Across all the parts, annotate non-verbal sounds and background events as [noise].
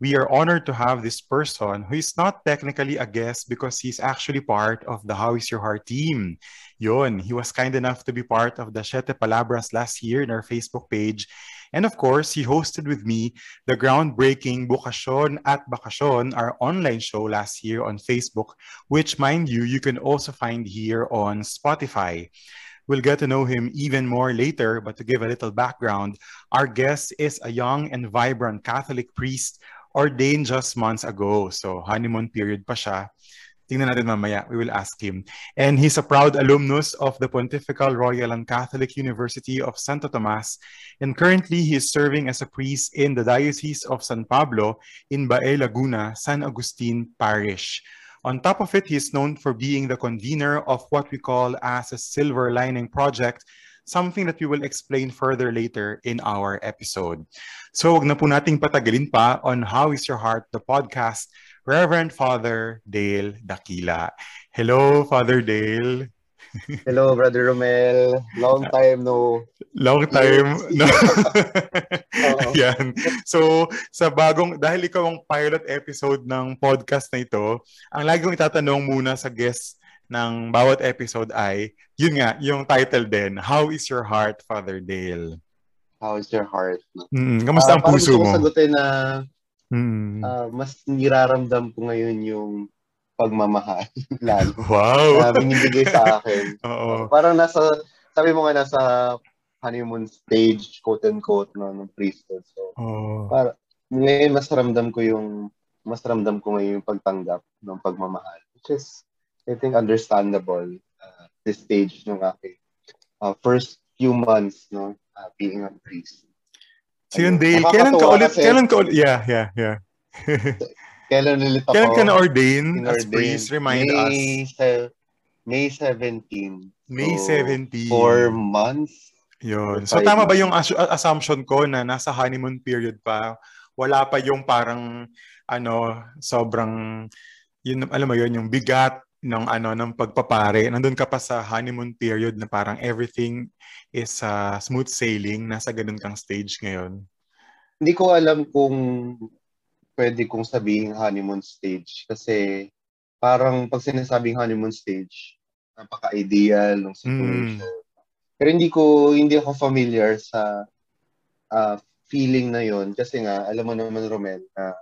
we are honored to have this person who is not technically a guest because he's actually part of the How Is Your Heart team. Yon, he was kind enough to be part of the Siete Palabras last year in our Facebook page. And of course, he hosted with me the groundbreaking Bukasyon at Bakasyon, our online show last year on Facebook, which, mind you, you can also find here on Spotify. We'll get to know him even more later, but to give a little background, our guest is a young and vibrant Catholic priest ordained just months ago. So honeymoon period pa siya. Tingnan natin mamaya. We will ask him. And he's a proud alumnus of the Pontifical Royal and Catholic University of Santo Tomas. And currently, he is serving as a priest in the Diocese of San Pablo in Bae, Laguna, San Agustin Parish. On top of it, he is known for being the convener of what we call as a Silver Lining Project, something that we will explain further later in our episode. So wag na po nating patagalin pa on How is Your Heart, the podcast, Reverend Father Dale Dakila. Hello, Father Dale. Hello, Brother Romel. Long time no. Long time. No. [laughs] Yan. So, sa bagong, dahil ikaw ang pilot episode ng podcast na ito, ang lagi kong itatanong muna sa guest ng bawat episode ay, yun nga, yung title din, How is Your Heart, Father Dale? How is your heart? Mm, kamusta uh, ang puso mo? Parang sagutin na mm. uh, mas niraramdam ko ngayon yung pagmamahal. [laughs] Lalo. Wow! Na binibigay sa [laughs] akin. Oo. Uh, parang nasa, sabi mo nga nasa honeymoon stage, quote-unquote, no, ng priesthood. So, oh. para, ngayon mas ramdam ko yung, mas ramdam ko ngayon yung pagtanggap ng pagmamahal. Which is, I think, understandable uh, this stage ng aking uh, first few months, no, uh, being a priest. So yun, Dale, kailan ka ulit, kasi, kailan ka ulit, yeah, yeah, yeah. [laughs] kailan ulit ako? Kailan ka na-ordain as priest? Remind May, us. Se- May 17. May so, 17. Four months. Yun. So tama ba yung as- assumption ko na nasa honeymoon period pa? Wala pa yung parang, ano, sobrang, yun, alam mo yun, yung bigat ng ano ng pagpapare. Nandun ka pa sa honeymoon period na parang everything is uh, smooth sailing. Nasa ganun kang stage ngayon. Hindi ko alam kung pwede kong sabihin honeymoon stage kasi parang pag sinasabing honeymoon stage napaka-ideal ng situation. Mm. pero hindi ko hindi ako familiar sa uh, feeling na yon kasi nga alam mo naman Romel na uh,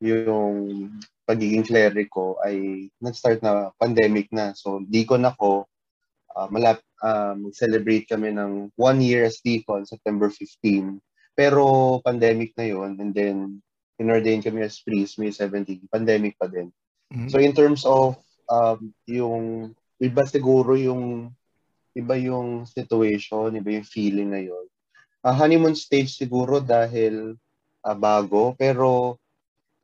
yung pagiging clerico ay nag-start na pandemic na. So, deacon ako. Uh, malap, uh, mag-celebrate kami ng one year as deacon, September 15. Pero pandemic na yon and then inordain kami as priest May 17. Pandemic pa din. Mm-hmm. So, in terms of um, yung iba siguro yung iba yung situation, iba yung feeling na yon. Uh, honeymoon stage siguro dahil uh, bago, pero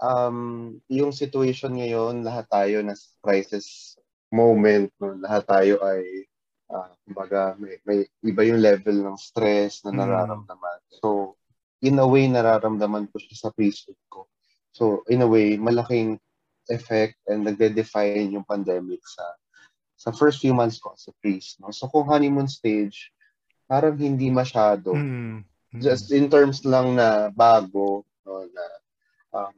um, yung situation ngayon, lahat tayo na crisis moment, no? lahat tayo ay uh, kumbaga may, may iba yung level ng stress na mm. nararamdaman. Mm. So, in a way, nararamdaman ko siya sa priesthood ko. So, in a way, malaking effect and nagde-define yung pandemic sa sa first few months ko as a priest. No? So, kung honeymoon stage, parang hindi masyado. Mm. Mm. Just in terms lang na bago, no, na um,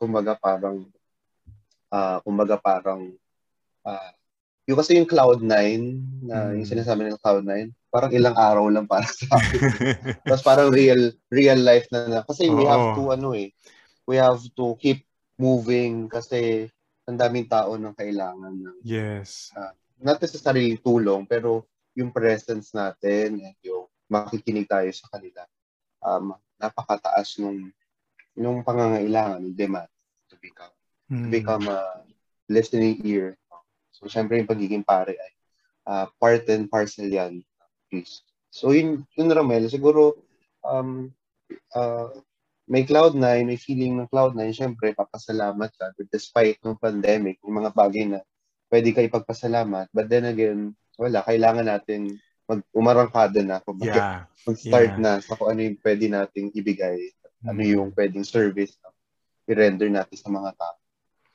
kumbaga parang uh, kumbaga parang uh, yung kasi yung Cloud9 na mm. yung sinasabi ng Cloud9 parang ilang araw lang para sa akin. [laughs] Tapos parang real real life na, na. kasi oh. we have to ano eh we have to keep moving kasi ang daming tao nang kailangan ng yes uh, not necessarily tulong pero yung presence natin and yung makikinig tayo sa kanila um, napakataas nung yung pangangailangan, yung demand to become mm. to hmm. become a listening ear. So, syempre yung pagiging pare ay uh, part and parcel yan. Please. So, yun, yun Ramel, siguro, um, uh, may Cloud9, may feeling ng Cloud9, syempre, papasalamat ka. But despite ng pandemic, yung mga bagay na pwede ka ipagpasalamat. But then again, wala, kailangan natin mag umarangkada na. Kung Yeah. mag-start Yeah. na sa kung ano yung pwede nating ibigay. Ano Mm. yung pwedeng service na i-render natin sa mga tao.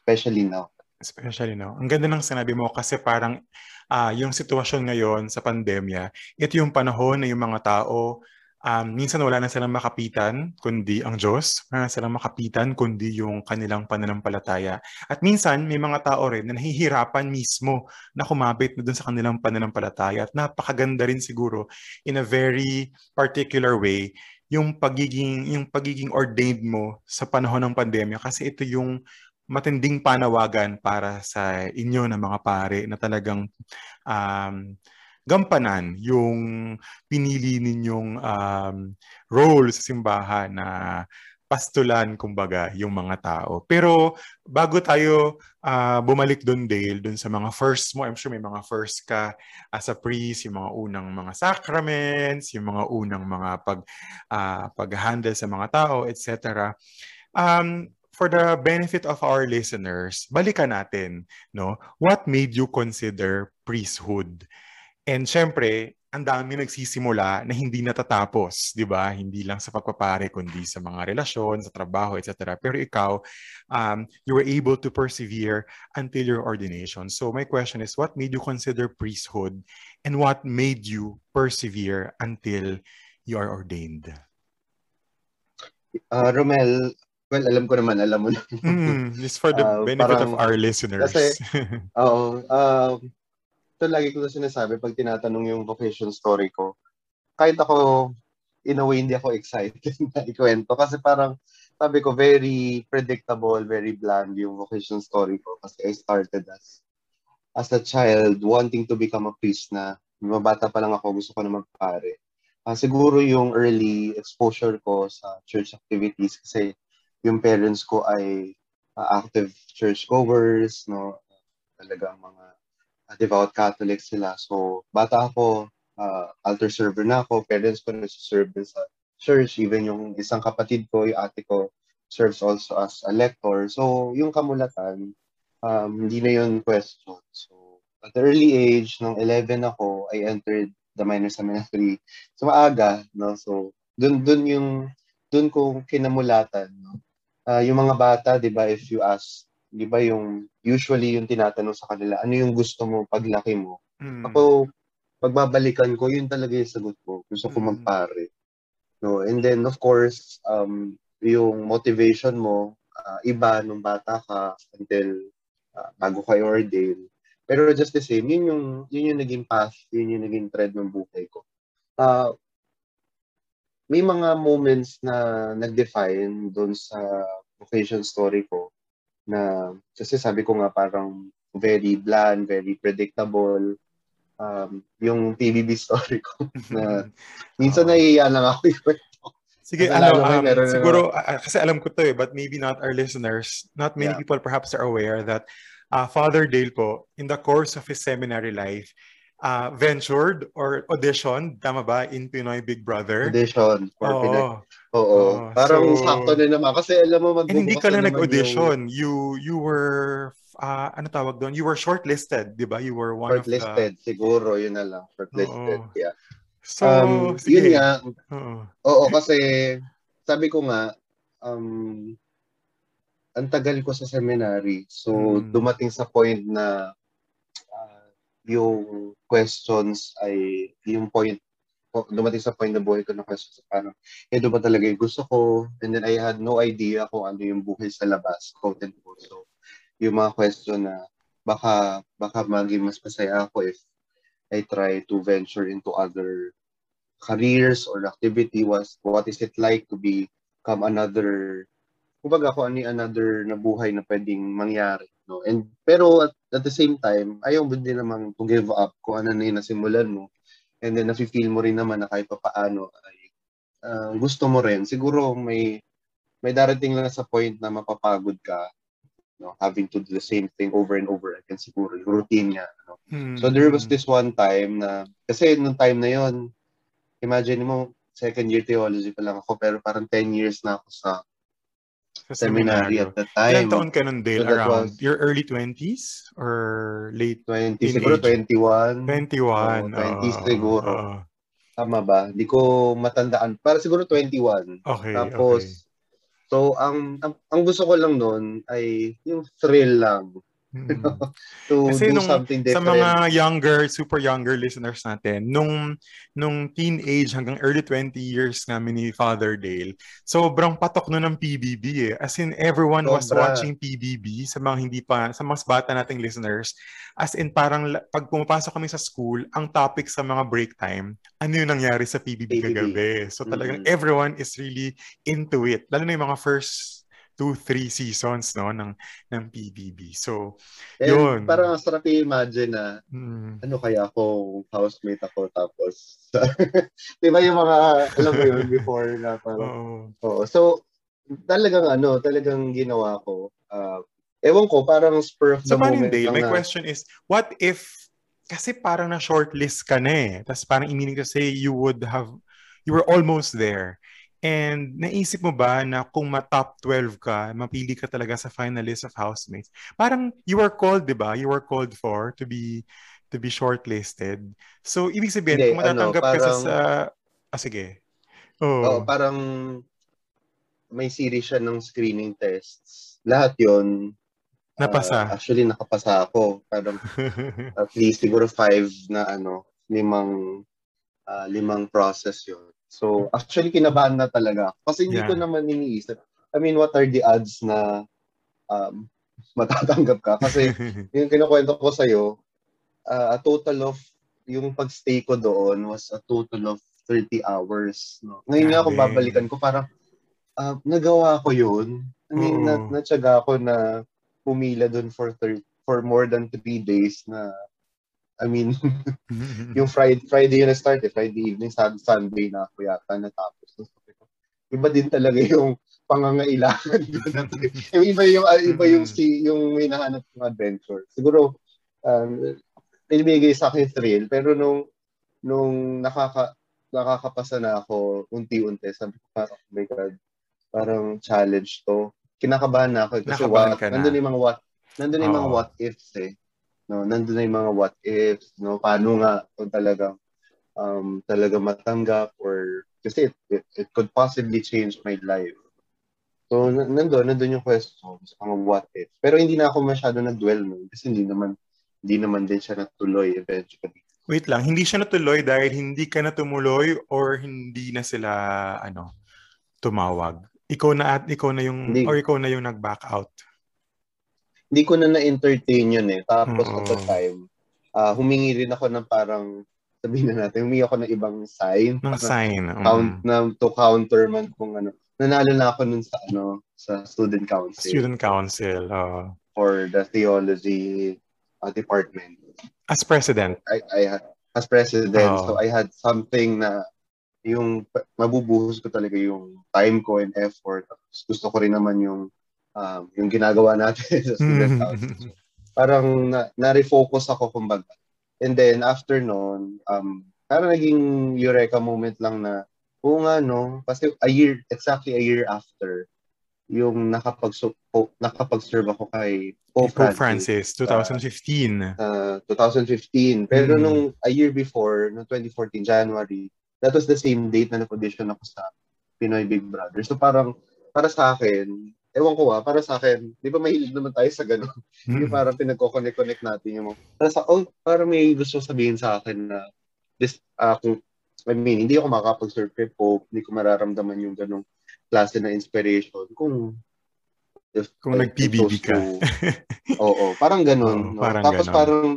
Especially now. Especially now. Ang ganda ng sinabi mo kasi parang ah, yung sitwasyon ngayon sa pandemya, ito yung panahon na yung mga tao um, minsan wala na silang makapitan kundi ang Diyos, wala na silang makapitan kundi yung kanilang pananampalataya. At minsan may mga tao rin na nahihirapan mismo na kumapit na dun sa kanilang pananampalataya at napakaganda rin siguro in a very particular way yung pagiging yung pagiging ordained mo sa panahon ng pandemya kasi ito yung matinding panawagan para sa inyo na mga pare na talagang um, gampanan yung pinili ninyong um, role sa simbahan na pastulan, kumbaga, yung mga tao. Pero bago tayo ah, bumalik doon, Dale, doon sa mga first mo, I'm sure may mga first ka as a priest, yung mga unang mga sacraments, yung mga unang mga pag, ah, pag-handle sa mga tao, etc. Um, for the benefit of our listeners, balikan natin, no? What made you consider priesthood? And syempre, ang dami nagsisimula na hindi natatapos, di ba? Hindi lang sa pagpapare, kundi sa mga relasyon, sa trabaho, etc. Pero ikaw, um, you were able to persevere until your ordination. So my question is, what made you consider priesthood and what made you persevere until you are ordained? Ah, Romel, well, alam ko naman, alam mo na. Mm, just for the Ah, benefit of parang- our listeners. kasi- [laughs] Oo. Um, ito lagi ko na sinasabi pag tinatanong yung vocation story ko. Kahit ako, in a way, hindi ako excited [laughs] na ikwento. Kasi parang, sabi ko, very predictable, very bland yung vocation story ko. Kasi I started as as a child wanting to become a priest na. Mabata pa lang ako, gusto ko na magpare. Ah, siguro yung early exposure ko sa church activities kasi yung parents ko ay ah, active church goers, no? Talagang mga uh, devout Catholics sila. So, bata ako, uh, altar server na ako, parents ko nagsiserve din sa church, even yung isang kapatid ko, yung ate ko, serves also as a lector. So, yung kamulatan, um, hindi na yun question. So, at the early age, nung 11 ako, I entered the minor seminary. So, maaga, no? So, dun, dun yung, dun ko kinamulatan, no? Ah, yung mga bata, di ba, if you ask, di ba yung, usually yung tinatanong sa kanila, ano yung gusto mo paglaki mo? Mm. Ako, pagbabalikan ko, yun talaga yung sagot ko. Gusto ko Mm. magpare. No, and then, of course, um, yung motivation mo, ah, iba nung bata ka until ah, bago ka ordain. Pero just the same, yun yung, yun yung naging path, yun yung naging thread ng buhay ko. Ah, may mga moments na nag-define doon sa vocation story ko na kasi sabi ko nga parang very bland, very predictable um, yung PBB story ko [laughs] na minsan Oo. naiiya lang ako ikwento. Sige, ano, um, meron siguro, ah, kasi alam ko to eh, but maybe not our listeners. Not many Yeah. people perhaps are aware that uh, Father Dale po, in the course of his seminary life, uh, ventured or auditioned, tama ba, in Pinoy Big Brother? Audition for Oo. Pinag... Oo. Oo. Parang So- sakto na naman. Kasi alam mo, And hindi magbubukas ka na nag-audition. You you were, uh, ano tawag doon? You were shortlisted, di ba? You were Yung one shortlisted. Siguro, yun na lang. Shortlisted. Oo. Yeah. of the... So, Um, sige. yun nga, Oo. Oo, kasi sabi ko nga, um, ang tagal ko sa seminary. So, Mm. dumating sa point na yung questions ay, yung point, dumating sa point na buhay ko na questions, parang, ito ba talaga yung gusto ko? And then I had no idea kung ano yung buhay sa labas, quote and quote. So, yung mga question na baka, baka maging mas masaya ako if I try to venture into other careers or activity was what is it like to become another kumbaga ano yung another na buhay na pwedeng mangyari no and pero at, at the same time ayaw mo din naman to give up kung ano na yung nasimulan mo. And then nafe-feel mo rin naman na kahit pa paano ay ah, gusto mo rin. Siguro may may darating lang sa point na mapapagod ka no? Having to do the same thing over and over again siguro yung routine niya no? Mm, So there was this one time na, kasi nung time na yon imagine mo, second year theology pa lang ako, pero parang 10 years na ako sa, Sa seminary seminaryo. at that Ilang time. taon ka nun, Dale? So Around was- your early 20s or late 20, Teenage. siguro 21. 21? Oo, 20s Oo, siguro. oo. Tama ba? Hindi ko matandaan. Para siguro 21. Okay, Tapos, okay. so, ang, ang, ang gusto ko lang noon ay yung thrill lang Mm. [laughs] to Kasi do nung- something Sa different. mga younger, super younger listeners natin, nung nung teenage hanggang early 20 years namin ni Father Dale, sobrang patok nun ng PBB eh. As in, everyone was Sobra. watching PBB sa mga hindi pa, sa mas bata nating listeners. As in, parang pag pumapasok kami sa school, ang topic sa mga break time, ano yung nangyari sa PBB, PBB. kagabi. So talagang Mhm. everyone is really into it. Lalo na yung mga first two, three seasons no ng ng PBB. So, And yun. parang ang sarap i-imagine na mm, ano kaya ako, housemate ako, tapos, [laughs] di ba yung mga, alam mo yun, before na parang, oo. oo. So, talagang ano, talagang ginawa ko, ah, ewan ko, parang spur of the So, moment lang My na- question is, what if, kasi parang na shortlist ka na eh. Tapos parang meaning to say you would have, you were almost there. And naisip mo ba na kung ma-top 12 ka, mapili ka talaga sa finalist of housemates? Parang you were called, di ba? You were called for to be to be shortlisted. So, ibig sabihin, Hindi, kung matatanggap ano, ka sa, parang-. Ah, sige. Oo, Oh. parang may series siya ng screening tests. Lahat yon Napasa. actually, nakapasa ako. Parang [laughs] at least siguro five na ano, limang ah, limang process yon So, actually, kinabahan na talaga. Kasi hindi Yeah. ko naman iniisip. I mean, what are the odds na um, [laughs] matatanggap ka? Kasi [laughs] yung kinukwento ko sa'yo, uh, a total of, yung pagstay ko doon was a total of 30 hours. No? Ngayon nga kung babalikan ko, parang ah, nagawa ko yun. I mean, Oo. na, natsaga ako na pumila doon for thir- for more than three days na I mean, [laughs] yung Friday, Friday yun na-start eh. Friday evening, Sun- Sunday na ako yata natapos. So, iba din talaga yung pangangailangan. [laughs] yung iba yung, ah, iba yung, si, yung may nahanap ng adventure. Siguro, um, pinibigay sa akin thrill, pero nung, nung nakaka, nakakapasa na ako, unti-unti, sabi ko parang, oh my God, parang challenge to. Kinakabahan na ako. eh, Kasi Nakabahan what, ka na. nandun yung mga what, nandun yung mga Oo. what ifs eh. No, nandun na yung mga what ifs, no, paano nga kung talagang um, talaga matanggap or kasi it, it, it could possibly change my life. So, n- nandun, nandun yung questions, mga what if. Pero hindi na ako masyado nag-dwell nun kasi hindi naman, hindi naman din siya natuloy eventually. Wait lang, hindi siya natuloy dahil hindi ka na tumuloy or hindi na sila ano tumawag. Ikaw na at ikaw na yung Hindi. or ikaw na yung nag-back out. Hindi ko na na-entertain yun eh. Tapos Oo. at the time, ah, humingi rin ako ng parang, sabihin na natin, humingi ako ng ibang sign. Ng sign. mm. count na to counter man kung ano. Nanalo na ako nun sa ano sa student council Student council. oo. for the theology uh, department. as president. I I had as president Oh. so I had something na yung mabubuhos ko talaga yung time ko and effort. Tapos gusto ko rin naman yung um, yung ginagawa natin [laughs] sa student council. So, parang na, na-refocus ako kumbaga. And then after noon, um, parang naging eureka moment lang na, oo nga no, kasi a year, exactly a year after, yung nakapag nakapag-serve ako kay Pope, Pope Francis, Francis, 2015. uh, 2015. Pero Mm. nung a year before, no 2014 January, that was the same date na na-audition ako sa Pinoy Big Brother. So parang, para sa akin, ewan ko ah, para sa akin, di ba mahilig naman tayo sa ganun? [laughs] Yung Mm. parang pinagko-connect-connect natin yung mga, para sa, oh, parang may gusto sabihin sa akin na, this, ah, kung, I mean, hindi ako makakapag-serve kay Pope, hindi ko mararamdaman yung ganung klase na inspiration kung if Kung I nag-PBB ka. [laughs] Oo, parang ganun. Oo, no? parang Tapos ganun. parang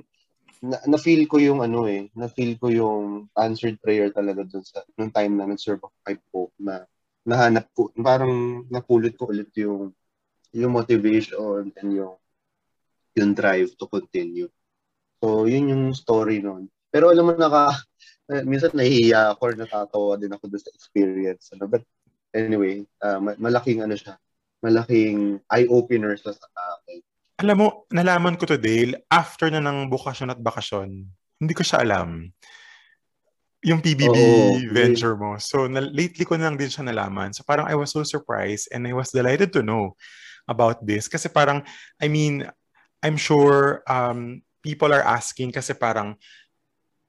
na, na-feel ko yung ano eh, na-feel ko yung answered prayer talaga dun sa nung time na nag-serve ako kay Pope na nahanap ko, parang napulot ko ulit yung yung motivation and yung yung drive to continue. So, yun yung story nun. Pero alam mo, naka, eh, minsan nahihiya ako or natatawa din ako sa experience. Ano? But anyway, ma- malaking ano siya, malaking eye-opener sa akin. Alam mo, nalaman ko to, Dale, after na ng bukasyon at bakasyon. Hindi ko siya alam. Yung PBB Oo, venture mo. So, na, lately ko na lang din siya nalaman. So, parang I was so surprised and I was delighted to know about this. Kasi parang, I mean, I'm sure um, people are asking kasi parang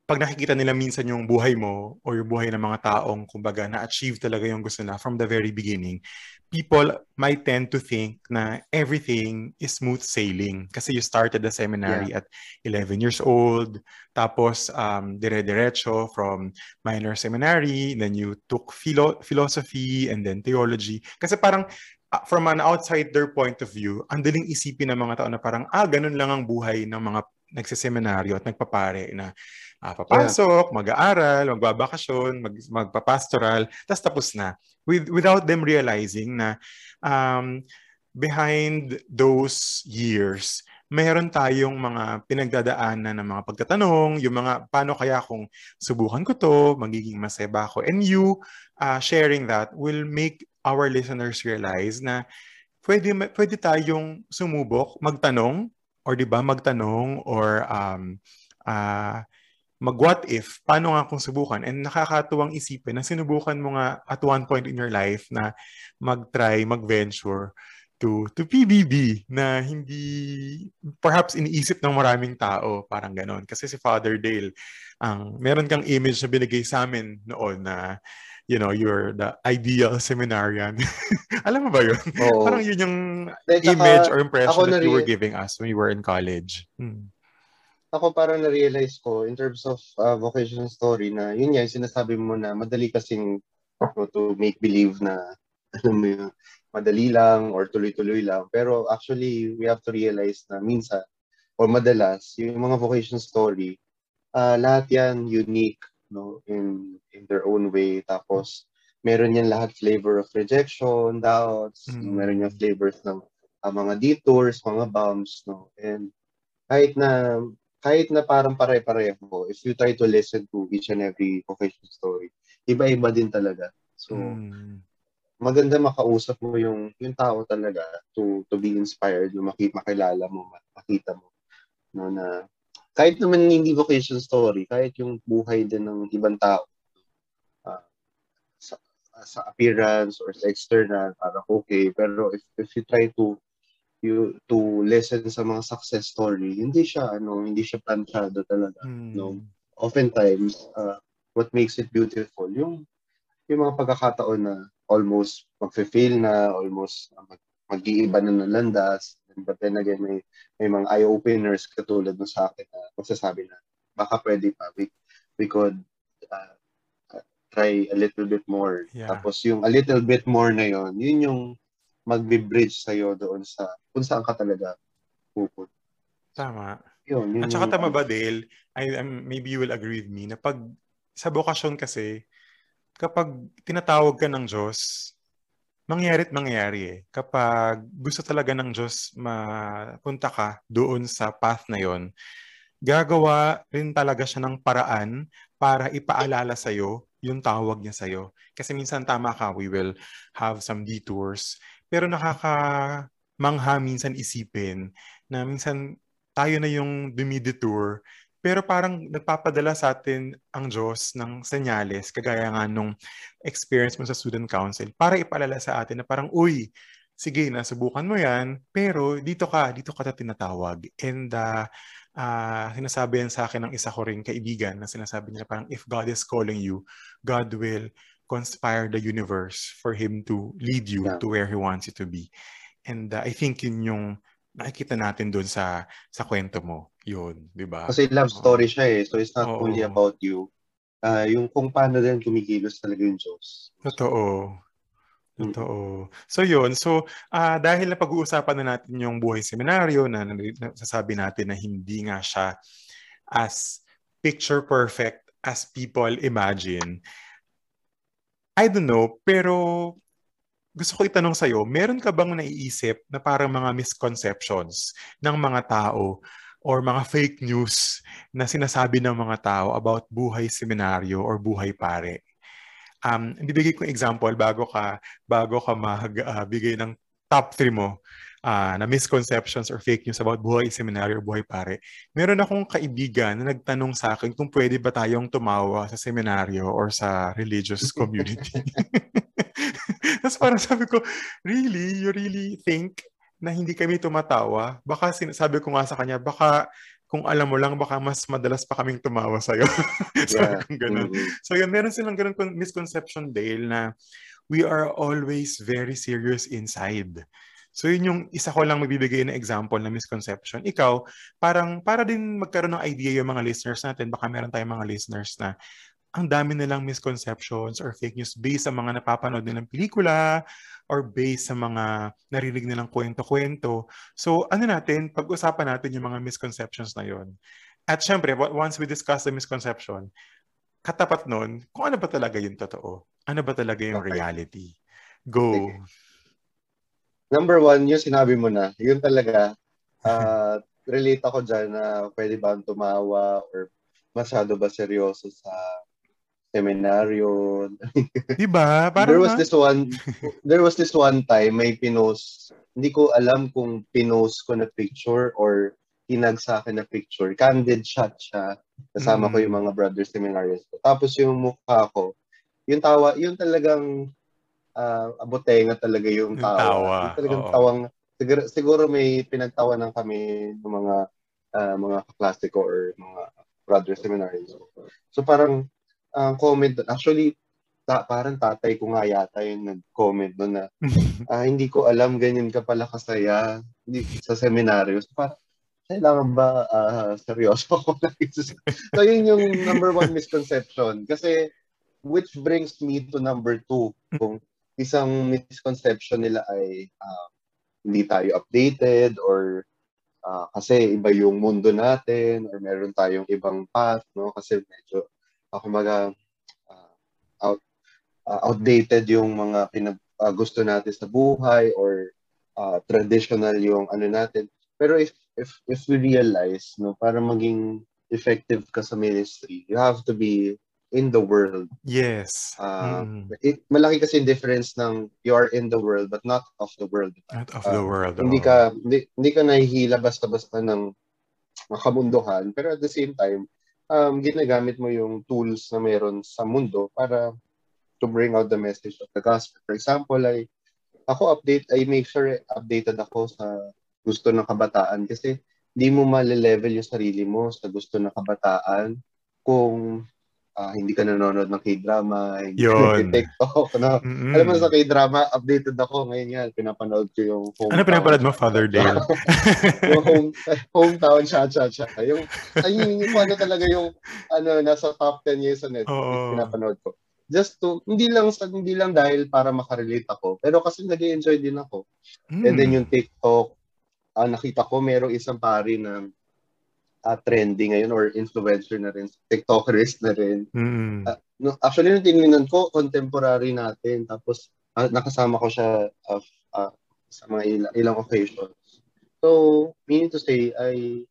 pag nakikita nila minsan yung buhay mo or yung buhay ng mga taong kumbaga na-achieve talaga yung gusto na from the very beginning, people might tend to think na everything is smooth sailing. Kasi you started the seminary yeah. at 11 years old. Tapos um, dire-diretso from minor seminary then you took philo- philosophy and then theology. Kasi parang uh, from an outsider point of view ang daling isipin ng mga tao na parang ah ganun lang ang buhay ng mga nagseseminaryo at nagpapare na uh, papasok, yeah. mag-aaral, magbabakasyon, mag, magpapastoral, tapos tapos na. With, without them realizing na um, behind those years, mayroon tayong mga pinagdadaanan ng mga pagtatanong, yung mga paano kaya kung subukan ko to, magiging masaya ba ako? And you uh, sharing that will make our listeners realize na pwede, pwede tayong sumubok, magtanong, or di ba magtanong, or um, uh, mag-what if, paano nga kung subukan? And nakakatuwang isipin na sinubukan mo nga at one point in your life na mag-try, mag-venture to to PBB na hindi perhaps iniisip ng maraming tao parang ganon. Kasi si Father Dale ang meron kang image na binigay sa amin noon na you know you're the ideal seminarian. [laughs] Alam mo ba yun? Oo. parang yun yung Like, image or impression that you were giving us when you were in college. Hmm ako parang na-realize ko in terms of uh, vocational story na yun nga, sinasabi mo na madali kasing no, to make believe na [laughs] ano mo yun, madali lang or tuloy-tuloy lang. Pero actually, we have to realize na minsan or madalas, yung mga vocational story, uh, lahat yan unique no in in their own way. Tapos, meron yan lahat flavor of rejection, doubts, mm. meron yan flavors ng uh, mga detours, mga bumps, no? And kahit na kahit na parang pare-pareho, if you try to listen to each and every vocation story, iba-iba din talaga. So, mm. maganda makausap mo yung yung tao talaga to to be inspired, yung maki, makilala mo, makita mo no na kahit naman hindi vocation story, kahit yung buhay din ng ibang tao uh, sa, sa appearance or sa external, parang okay. Pero if, if you try to you to listen sa mga success story, hindi siya ano, hindi siya planchado talaga, mm. no. Oftentimes, uh, what makes it beautiful yung yung mga pagkakataon na almost magfe-fail na, almost uh, mag, mag-iiba na ng landas, but then again, may, may mga eye-openers katulad ng sa akin na magsasabi na baka pwede pa, we, we could uh, try a little bit more. Yeah. Tapos yung a little bit more na yon yun yung magbe-bridge sa'yo doon sa kung saan ka talaga pupunta. Tama. Yun, yun At saka tama ba, Dale? I, um, maybe you will agree with me na pag sa bokasyon kasi, kapag tinatawag ka ng Diyos, mangyarit mangyari eh. Kapag gusto talaga ng Diyos mapunta ka doon sa path na yon, gagawa rin talaga siya ng paraan para ipaalala sa'yo yung tawag niya sa'yo. Kasi minsan tama ka, we will have some detours pero nakakamangha minsan isipin na minsan tayo na yung dumidetour pero parang nagpapadala sa atin ang Diyos ng senyales, kagaya nga nung experience mo sa student council, para ipalala sa atin na parang, uy, sige, nasubukan mo yan, pero dito ka, dito ka ta tinatawag. And uh, uh, sinasabi yan sa akin ng isa ko ring kaibigan na sinasabi niya parang, if God is calling you, God will conspire the universe for him to lead you yeah. to where he wants you to be. And uh, I think yun yung nakikita natin doon sa sa kwento mo. Yun, di ba? Kasi love story siya eh. So it's not oh, only about you. Uh, yung kung paano din kumikilos talaga yung Diyos. Totoo. Totoo. So yun, so uh, dahil na pag-uusapan na natin yung buhay seminaryo na nasasabi natin na hindi nga siya as picture perfect as people imagine, I don't know, pero gusto ko itanong sa'yo, meron ka bang naiisip na parang mga misconceptions ng mga tao or mga fake news na sinasabi ng mga tao about buhay seminaryo or buhay pare? Um, bibigay ko example bago ka bago ka magbigay uh, ng top 3 mo. Uh, na misconceptions or fake news about buhay seminary or buhay pare. Meron akong kaibigan na nagtanong sa akin kung pwede ba tayong tumawa sa seminaryo or sa religious [laughs] community. [laughs] Tapos parang sabi ko, really? You really think na hindi kami tumatawa? Baka sabi ko nga sa kanya, baka kung alam mo lang, baka mas madalas pa kaming tumawa sa'yo. [laughs] sabi yeah. ganun. Mm-hmm. So yun, meron silang ganun misconception, Dale, na we are always very serious inside. So yun yung isa ko lang magbibigay na example na misconception. Ikaw, parang para din magkaroon ng idea yung mga listeners natin, baka meron tayong mga listeners na ang dami nilang misconceptions or fake news based sa mga napapanood nilang pelikula or based sa mga narinig nilang kwento-kwento. So ano natin, pag-usapan natin yung mga misconceptions na yon. At syempre, once we discuss the misconception, katapat nun, kung ano ba talaga yung totoo? Ano ba talaga yung okay. reality? Go. Sige. Number one, yung sinabi mo na, yun talaga, uh, [laughs] relate ako dyan na pwede ba tumawa or masyado ba seryoso sa seminaryo. [laughs] diba? Parang there was this one there was this one time may pinost hindi ko alam kung pinost ko na picture or tinag sa akin na picture. Candid shot siya. Kasama mm. ko yung mga brothers seminarians ko. Tapos yung mukha ko, yung tawa, yung talagang uh, abotenga talaga yung tawa. Tawa. Yung talagang Oo. tawang, siguro, siguro may pinagtawanan kami ng mga uh, mga kaklase ko or mga brothers seminarians ko. So parang ang uh, comment actually ta, parang tatay ko nga yata yung nag-comment doon na uh, [laughs] hindi ko alam ganyan ka pala kasaya hindi, sa seminaryo. So, parang kailangan ba uh, seryoso ako [laughs] so yun yung number one misconception kasi which brings me to number two kung isang misconception nila ay uh, hindi tayo updated or uh, kasi iba yung mundo natin or meron tayong ibang path no kasi medyo uh, kumaga uh, out, uh, outdated yung mga pinag, uh, gusto natin sa buhay or uh, traditional yung ano natin. Pero if if if we realize no para maging effective ka sa ministry, you have to be in the world. Yes. Uh, mm. it, malaki kasi yung difference ng you are in the world but not of the world. Not of uh, the world. Hindi ka hindi, hindi ka nahihila basta-basta ng makamunduhan pero at the same time um, ginagamit mo yung tools na meron sa mundo para to bring out the message of the gospel. For example, ay ako update, I make sure updated ako sa gusto ng kabataan kasi hindi mo male-level yung sarili mo sa gusto ng kabataan kung uh, hindi ka nanonood ng K-drama, hindi Yun. ka TikTok, [laughs] no? Mm-hmm. Alam mo sa K-drama, updated ako ngayon yan. Pinapanood ko yung home Ano pinapanood mo, Father Dale? [laughs] yung home, hometown cha-cha-cha. Yung, ay, yung, yung ano talaga yung, ano, nasa top 10 years sa Netflix, oh. pinapanood ko. Just to, hindi lang hindi lang dahil para makarelate ako, pero kasi nag-enjoy din ako. Mm. And then mm. yung TikTok, uh, nakita ko merong isang pari na uh, trending ngayon or influencer na rin, TikTokers na rin. Mm. Uh, no, actually, nung tinignan ko, contemporary natin. Tapos, uh, nakasama ko siya uh, uh, sa mga ilang, ilang occasions. So, meaning to say, I,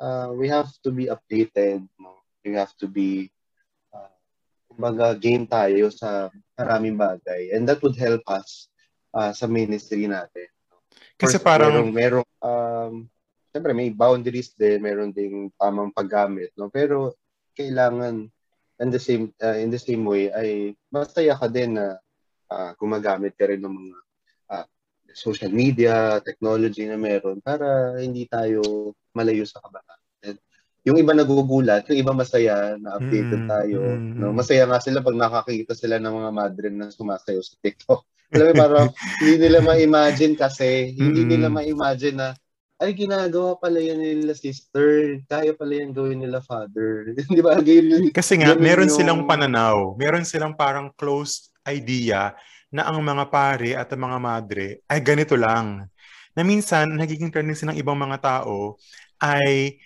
uh, we have to be updated. No? We have to be, uh, kumbaga, game tayo sa maraming bagay. And that would help us uh, sa ministry natin. Kasi First, parang... Merong, merong um, siyempre may boundaries din, meron ding tamang paggamit, no? Pero kailangan in the same uh, in the same way ay masaya ka din na uh, gumagamit ka rin ng mga uh, social media, technology na meron para hindi tayo malayo sa kabataan. yung iba nagugulat, yung iba masaya na updated mm, tayo. Mm, no? Masaya nga sila pag nakakita sila ng mga madre na sumasayaw sa TikTok. [laughs] Alam mo, parang hindi nila ma-imagine kasi, hindi mm, nila ma-imagine na ay ginagawa pala yan nila sister, kaya pala yan gawin nila father. [laughs] Di ba? Ganyan, Kasi nga, meron yung... silang pananaw, meron silang parang closed idea na ang mga pare at ang mga madre ay ganito lang. Na minsan, nagiging tendency ng ibang mga tao ay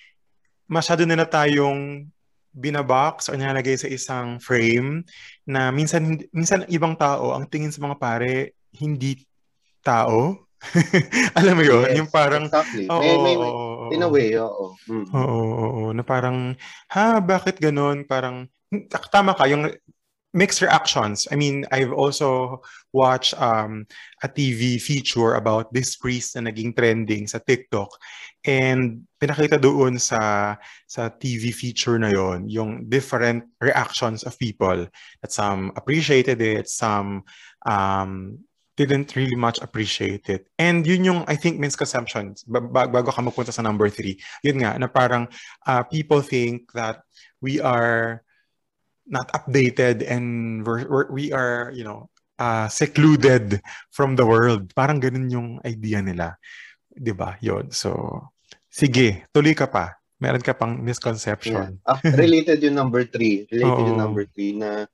masyado nila tayong binabox o nilalagay sa isang frame na minsan minsan ibang tao ang tingin sa mga pare hindi tao [laughs] Alam mo yun? Yes, yung parang... Exactly. Oo, may, may, may, in a way, oo. Mm. Oo, oo, oo. Na parang, ha, bakit ganun? Parang, tama ka, yung mixed reactions. I mean, I've also watched um, a TV feature about this priest na naging trending sa TikTok. And pinakita doon sa sa TV feature na yon yung different reactions of people. That some appreciated it, some um, didn't really much appreciate it. And yun yung, I think, misconceptions. Bago ka magpunta sa number three, yun nga, na parang uh, people think that we are not updated and we're, we're, we are, you know, uh, secluded from the world. Parang ganun yung idea nila. 'Di ba? Yon. So, sige, tuloy ka pa. Meron ka pang misconception. Yeah. Uh, related yung number three. Related yung number three na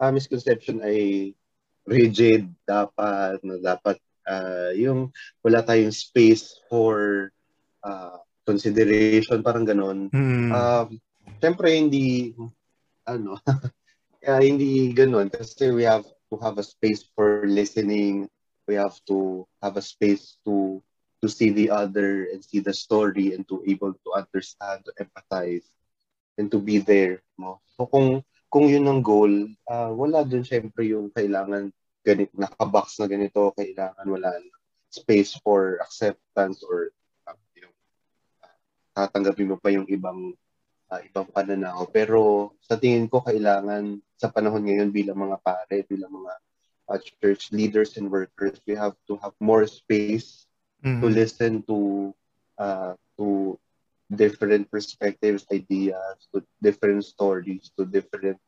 uh, misconception ay rigid dapat na dapat uh, yung wala tayong space for uh, consideration parang ganun. Mm. Uh, Siyempre hindi ano, kaya [laughs] hindi ganun kasi we have to have a space for listening. We have to have a space to to see the other and see the story and to able to understand, to empathize, and to be there. No? So kung kung yun ang goal, uh, wala dun syempre yung kailangan ganit nakabox na ganito, kailangan wala space for acceptance or uh, yung, uh, tatanggapin mo pa yung ibang uh, ibang pananaw. Pero sa tingin ko kailangan sa panahon ngayon bilang mga pare, bilang mga uh, church leaders and workers, we have to have more space mm-hmm. to listen to uh, to different perspectives, ideas, to different stories, to different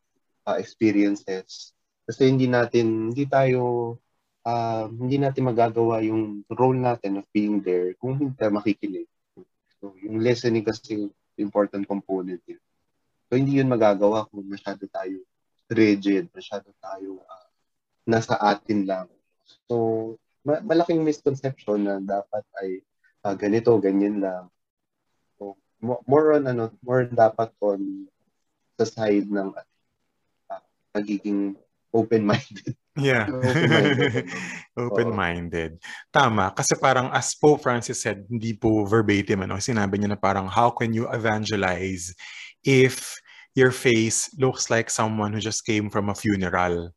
uh, experiences. Kasi hindi natin, hindi tayo, uh, hindi natin magagawa yung role natin of being there kung hindi tayo makikinig. So, yung listening kasi important component yun. So, hindi yun magagawa kung masyado tayo rigid, masyado tayo uh, nasa atin lang. So, ma- malaking misconception na dapat ay uh, ganito, ganyan lang. So, more on ano, more dapat on sa side ng uh, nagiging open-minded. [laughs] Yeah. open-minded. [laughs] open-minded. Tama. Kasi parang as Pope Francis said, hindi po verbatim, ano, sinabi niya na parang how can you evangelize if your face looks like someone who just came from a funeral?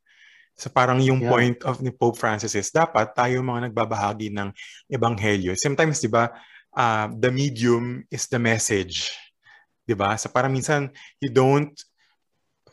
So parang yung yeah. point of ni Pope Francis is dapat tayo mga nagbabahagi ng ebanghelyo. Sometimes, di ba, uh, the medium is the message. Di ba? So parang minsan, you don't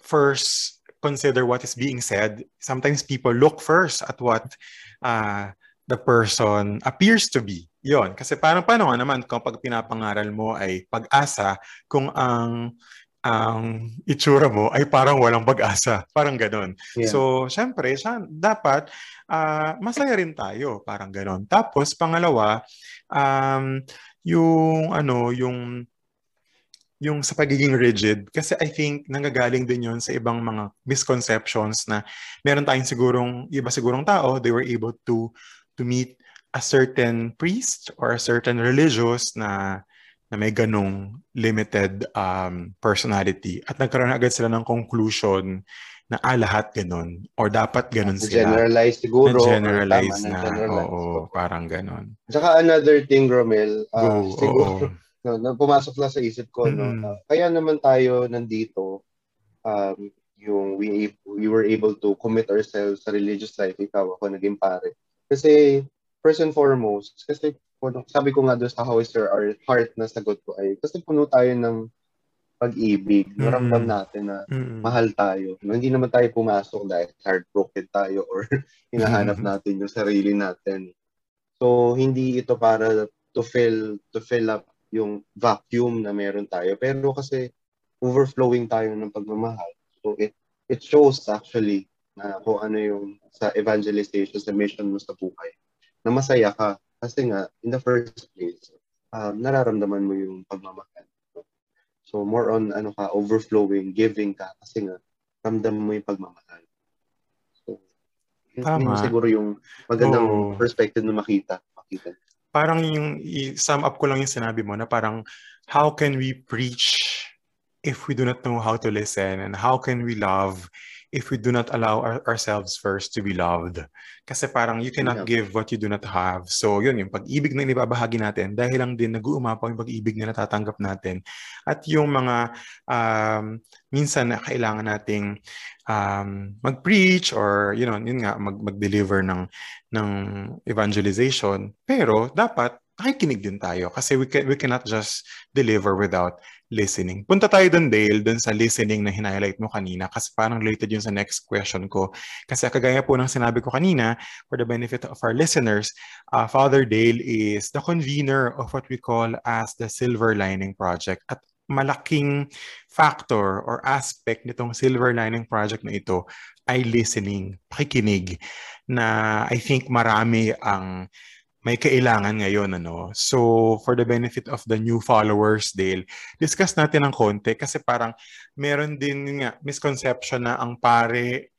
first consider what is being said, sometimes people look first at what uh, the person appears to be. Yon. Kasi parang paano nga naman kapag pinapangaral mo ay pag-asa kung ang ang itsura mo ay parang walang pag-asa. Parang ganon. Yeah. So, syempre, siya, dapat uh, masaya rin tayo. Parang ganon. Tapos, pangalawa, um, yung ano, yung yung sa pagiging rigid kasi I think nanggagaling din yon sa ibang mga misconceptions na meron tayong sigurong iba sigurong tao they were able to to meet a certain priest or a certain religious na na may ganong limited um, personality at nagkaroon agad sila ng conclusion na ah, lahat ganun or dapat ganun sila. Generalize siguro. generalize na. Generalize. Oo, parang ganun. Saka another thing, Romel, uh, Go, siguro, oo no, na pumasok lang sa isip ko no uh, kaya naman tayo nandito um yung we we were able to commit ourselves sa religious life ikaw ako naging pare kasi first and foremost kasi sabi ko nga doon sa how is your heart na sagot ko ay kasi puno tayo ng pag-ibig. Mm. Naramdam natin na mm. mahal tayo. No, hindi naman tayo pumasok dahil heartbroken tayo [laughs] or hinahanap mm. natin yung sarili natin. So, hindi ito para to fill to fill up yung vacuum na meron tayo. Pero kasi overflowing tayo ng pagmamahal. So it it shows actually na kung ano yung sa evangelization, sa mission mo sa buhay. Na masaya ka. Kasi nga, in the first place, um, nararamdaman mo yung pagmamahal. So more on ano ka, overflowing, giving ka. Kasi nga, ramdam mo yung pagmamahal. So, Tama. yun siguro yung magandang oh. perspective na makita. makita parang yung i-sum up ko lang yung sinabi mo na parang how can we preach if we do not know how to listen and how can we love if we do not allow our, ourselves first to be loved. Kasi parang you cannot give what you do not have. So yun, yung pag-ibig na inibabahagi natin, dahil lang din nag-uumapaw yung pag-ibig na natatanggap natin. At yung mga um, minsan na kailangan nating um, mag-preach or you know, yun nga, mag- mag-deliver ng, ng evangelization. Pero dapat nakikinig din tayo kasi we, can, we cannot just deliver without listening. Punta tayo dun, Dale, dun sa listening na highlight mo kanina kasi parang related yun sa next question ko. Kasi kagaya po ng sinabi ko kanina, for the benefit of our listeners, uh, Father Dale is the convener of what we call as the Silver Lining Project. At malaking factor or aspect nitong Silver Lining Project na ito ay listening, pakikinig, na I think marami ang may kailangan ngayon. Ano? So, for the benefit of the new followers, Dale, discuss natin ng konti kasi parang meron din nga misconception na ang pare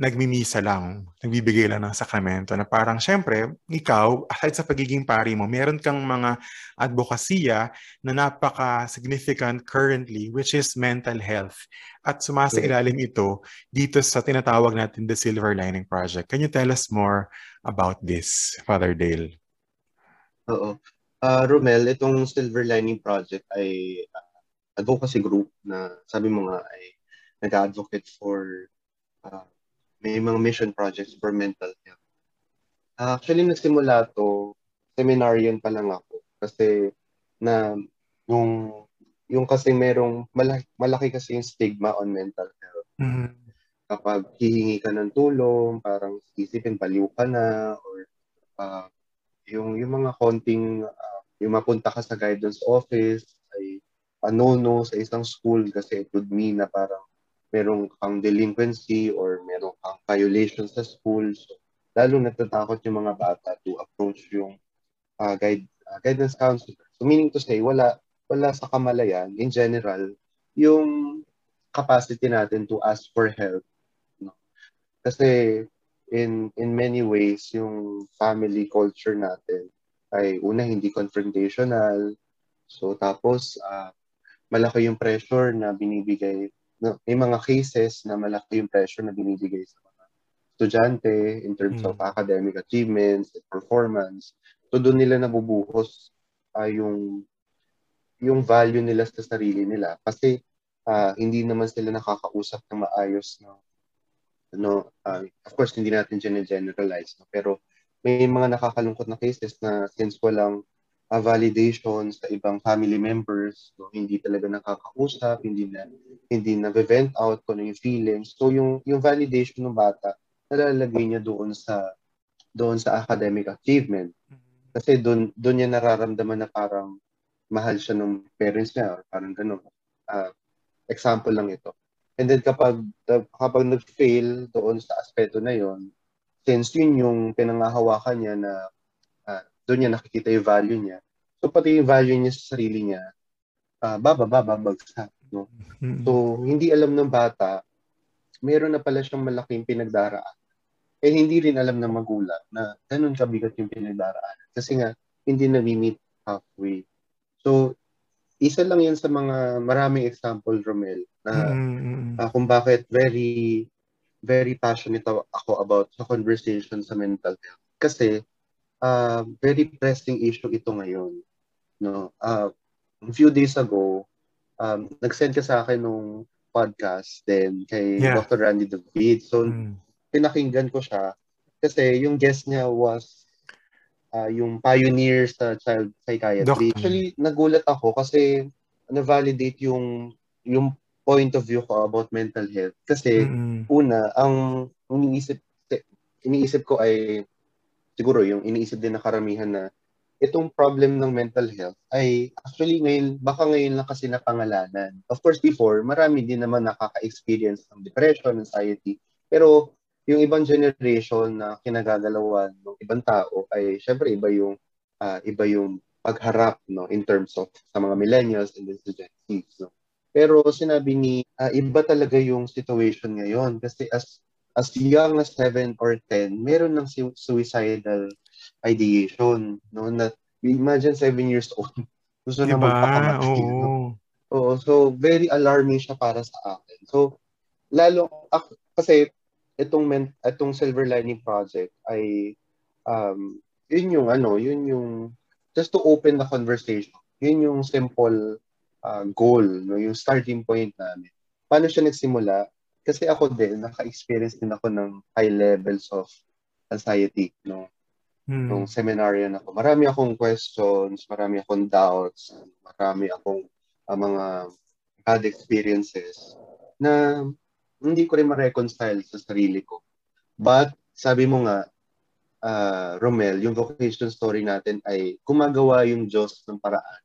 nagmimisa lang, nagbibigay lang ng sakramento na parang syempre, ikaw, aside sa pagiging pari mo, meron kang mga advokasya na napaka-significant currently, which is mental health. At sumasa ilalim ito dito sa tinatawag natin the Silver Lining Project. Can you tell us more about this, Father Dale? Oo. Uh, Romel, itong Silver Lining Project ay uh, advocacy group na sabi mo nga ay nag-advocate for uh, may mga mission projects for mental health. Uh, actually, nagsimula to, seminarian pa lang ako. Kasi na yung yung kasi merong malaki, malaki kasi yung stigma on mental health. Mm-hmm. Kapag hihingi ka ng tulong, parang isipin paliw ka na or uh, yung yung mga konting uh, yung mapunta ka sa guidance office ay ano-no sa isang school kasi it would mean na parang merong kang delinquency or merong kang violation sa school. So, lalo natatakot yung mga bata to approach yung uh, guide, uh, guidance counselor. So, meaning to say, wala, wala sa kamalayan, in general, yung capacity natin to ask for help. No? Kasi in in many ways yung family culture natin ay una hindi confrontational. So tapos uh, malaki yung pressure na binibigay no, may mga cases na malaki yung pressure na binibigay sa mga estudyante in terms mm. of academic achievements and performance. So doon nila nabubuhos uh, yung yung value nila sa sarili nila. Kasi uh, hindi naman sila nakakausap ng maayos no no uh, of course hindi natin generalize no? Pero may mga nakakalungkot na cases na since walang uh, validation sa ibang family members no hindi talaga nakakausap hindi na hindi na vent out kung ano yung feelings. So yung yung validation ng bata nalalagay niya doon sa doon sa academic achievement. Kasi doon doon niya nararamdaman na parang mahal siya ng parents niya or parang gano'n uh, example lang ito And then kapag kapag nag-fail doon sa aspeto na yon, since yun yung pinangahawakan niya na uh, doon niya nakikita yung value niya. So pati yung value niya sa sarili niya, uh, bababa, babagsak. No? Mm-hmm. So hindi alam ng bata, meron na pala siyang malaking pinagdaraan. Eh hindi rin alam ng magulang na ganun kabigat yung pinagdaraan. Kasi nga, hindi na-meet halfway. So isa lang yan sa mga maraming example, Romel, na mm-hmm. uh, kung bakit very very passionate ako about sa conversation sa mental health. Kasi uh, very pressing issue ito ngayon. No? Uh, a few days ago, um, nag-send ka sa akin nung podcast din kay yeah. Dr. Randy David. So, mm. pinakinggan ko siya kasi yung guest niya was uh, yung pioneer sa child psychiatry. Doc. Actually, nagulat ako kasi na-validate yung yung point of view ko about mental health. Kasi mm-hmm. una, ang iniisip iniisip ko ay siguro yung iniisip din na karamihan na itong problem ng mental health ay actually ngayon, baka ngayon lang kasi napangalanan. Of course, before, marami din naman nakaka-experience ng depression, anxiety. Pero yung ibang generation na kinagagalawan ng ibang tao ay syempre iba yung uh, iba yung pagharap no in terms of sa mga millennials and then sa Gen Z no pero sinabi ni uh, iba talaga yung situation ngayon kasi as as young as 7 or 10 meron ng suicidal ideation no na imagine 7 years old [laughs] gusto diba? na magpakamatay Oo. No? Oo, so very alarming siya para sa akin. So lalo ako, kasi itong men, itong Silver Lining Project ay um, yun yung ano, yun yung just to open the conversation. Yun yung simple uh, goal, no, yung starting point namin. Paano siya nagsimula? Kasi ako din, naka-experience din ako ng high levels of anxiety, no? Hmm. Nung seminarian ako. Marami akong questions, marami akong doubts, marami akong uh, mga bad experiences na hindi ko rin ma-reconcile sa sarili ko. But, sabi mo nga, uh, Romel, yung vocation story natin ay gumagawa yung Diyos ng paraan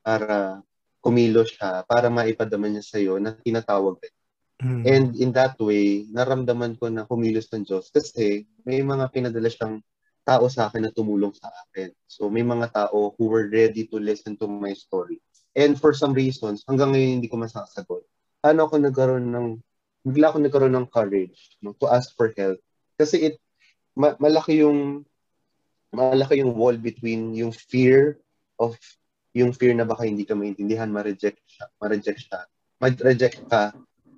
para kumilo siya, para maipadaman niya sa iyo na tinatawag rin. Mm. And in that way, naramdaman ko na kumilos ng Diyos kasi may mga pinadala siyang tao sa akin na tumulong sa akin. So may mga tao who were ready to listen to my story. And for some reasons, hanggang ngayon hindi ko masasagot. Paano ako nagkaroon ng bigla ako nagkaroon ng courage no, to ask for help. Kasi it, ma- malaki yung malaki yung wall between yung fear of yung fear na baka hindi ka maintindihan, ma-reject siya, ma-reject siya, ma-reject ka